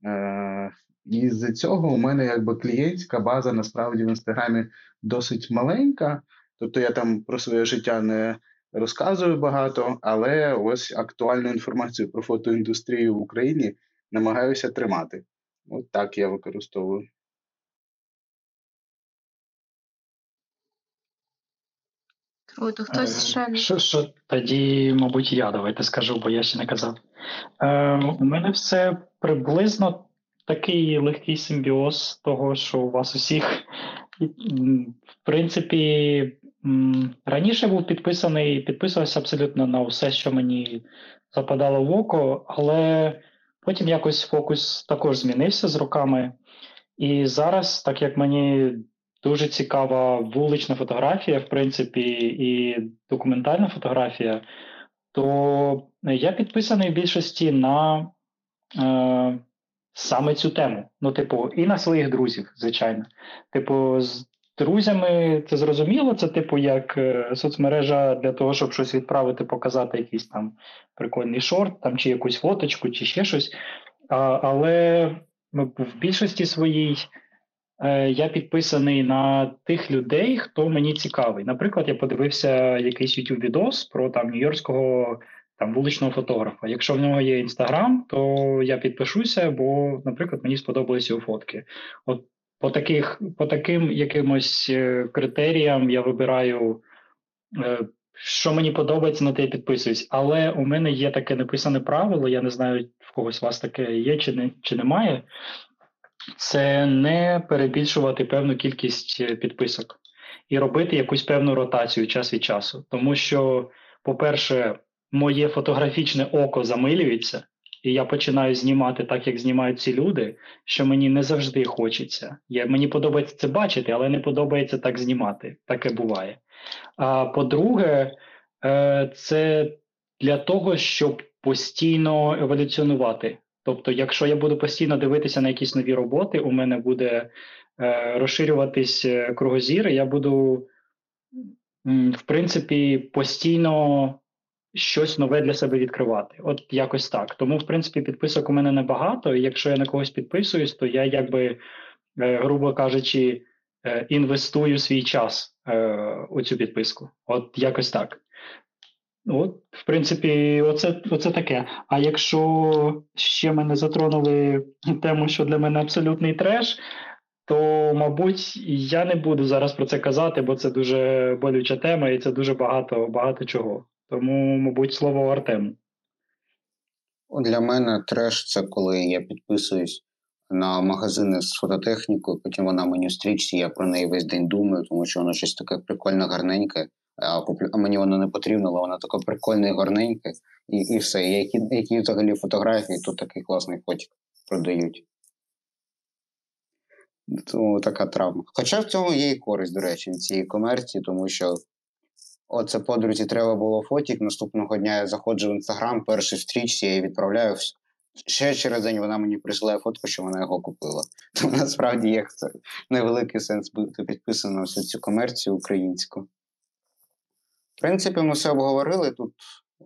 Е, І з цього у мене якби клієнтська база насправді в інстаграмі досить маленька. Тобто я там про своє життя не розказую багато, але ось актуальну інформацію про фотоіндустрію в Україні намагаюся тримати. От так я використовую. Хтось Е, ще не Що, що тоді, мабуть, я давайте скажу, бо я ще не казав. Е, у мене все приблизно такий легкий симбіоз того, що у вас усіх. В принципі, раніше був підписаний, підписувався абсолютно на все, що мені западало в око, але потім якось фокус також змінився з роками. І зараз, так як мені дуже цікава вулична фотографія, в принципі, і документальна фотографія, то я підписаний в більшості на е, саме цю тему. Ну, типу, і на своїх друзів, звичайно. Типу, з друзями це зрозуміло, це, типу, як е, соцмережа для того, щоб щось відправити, показати якийсь там прикольний шорт, там, чи якусь фоточку, чи ще щось. А, але ну, в більшості своїй я підписаний на тих людей, хто мені цікавий. Наприклад, я подивився якийсь youtube відос про там нью-йоркського там вуличного фотографа. Якщо в нього є інстаграм, то я підпишуся, бо, наприклад, мені сподобались його фотки. От по таких, по таким якимось е, критеріям я вибираю. е, Що мені подобається, на те я підписуюсь. Але у мене є таке написане правило, я не знаю, в когось у вас таке є чи не чи немає. Це не перебільшувати певну кількість е, підписок і робити якусь певну ротацію час від часу. Тому що, по-перше, моє фотографічне око замилюється, і я починаю знімати так, як знімають ці люди, що мені не завжди хочеться. Я, мені подобається це бачити, але не подобається так знімати. Таке буває. А по-друге, е, це для того, щоб постійно еволюціонувати. Тобто, якщо я буду постійно дивитися на якісь нові роботи, у мене буде е, розширюватись е, кругозір, я буду, в принципі, постійно щось нове для себе відкривати. От якось так. Тому, в принципі, підписок у мене небагато. І якщо я на когось підписуюсь, то я якби, е, грубо кажучи, е, інвестую свій час е, у цю підписку. От якось так. От, в принципі, оце, оце таке. А якщо ще мене затронули тему, що для мене абсолютний треш, то, мабуть, я не буду зараз про це казати, бо це дуже болюча тема і це дуже багато, багато чого. Тому, мабуть, слово Артему. Для мене треш це коли я підписуюсь на магазини з фототехнікою, потім вона мені в стрічці, я про неї весь день думаю, тому що воно щось таке прикольне, гарненьке, а, мені воно не потрібно, але воно таке прикольне і і, і все. Які, які взагалі фотографії, тут такий класний фотик продають. Тому така травма. Хоча в цьому є і користь, до речі, від цієї комерції, тому що оце подрузі треба було фотік. Наступного дня я заходжу в інстаграм, перший стрічці, я її відправляю. Ще через день вона мені присилає фотку, що вона його купила. Тому насправді є невеликий сенс бути підписаним на всю цю комерцію українську. Принципі, ми все обговорили. Тут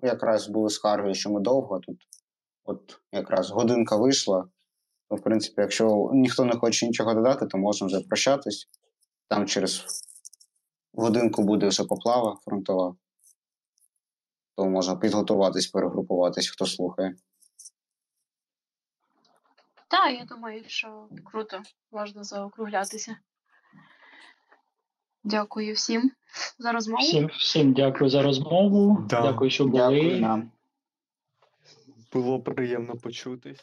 якраз були скарги, що ми довго. Тут от якраз годинка вийшла. То, в принципі, якщо ніхто не хоче нічого додати, то можна вже прощатись. Там через годинку буде вже поплава фронтова. то можна підготуватись, перегрупуватись, хто слухає. Так, я думаю, що круто, можна заокруглятися. Дякую всім за розмову. Всім, всім дякую за розмову. Да. Дякую, що були. Дякую нам. Було приємно почутись.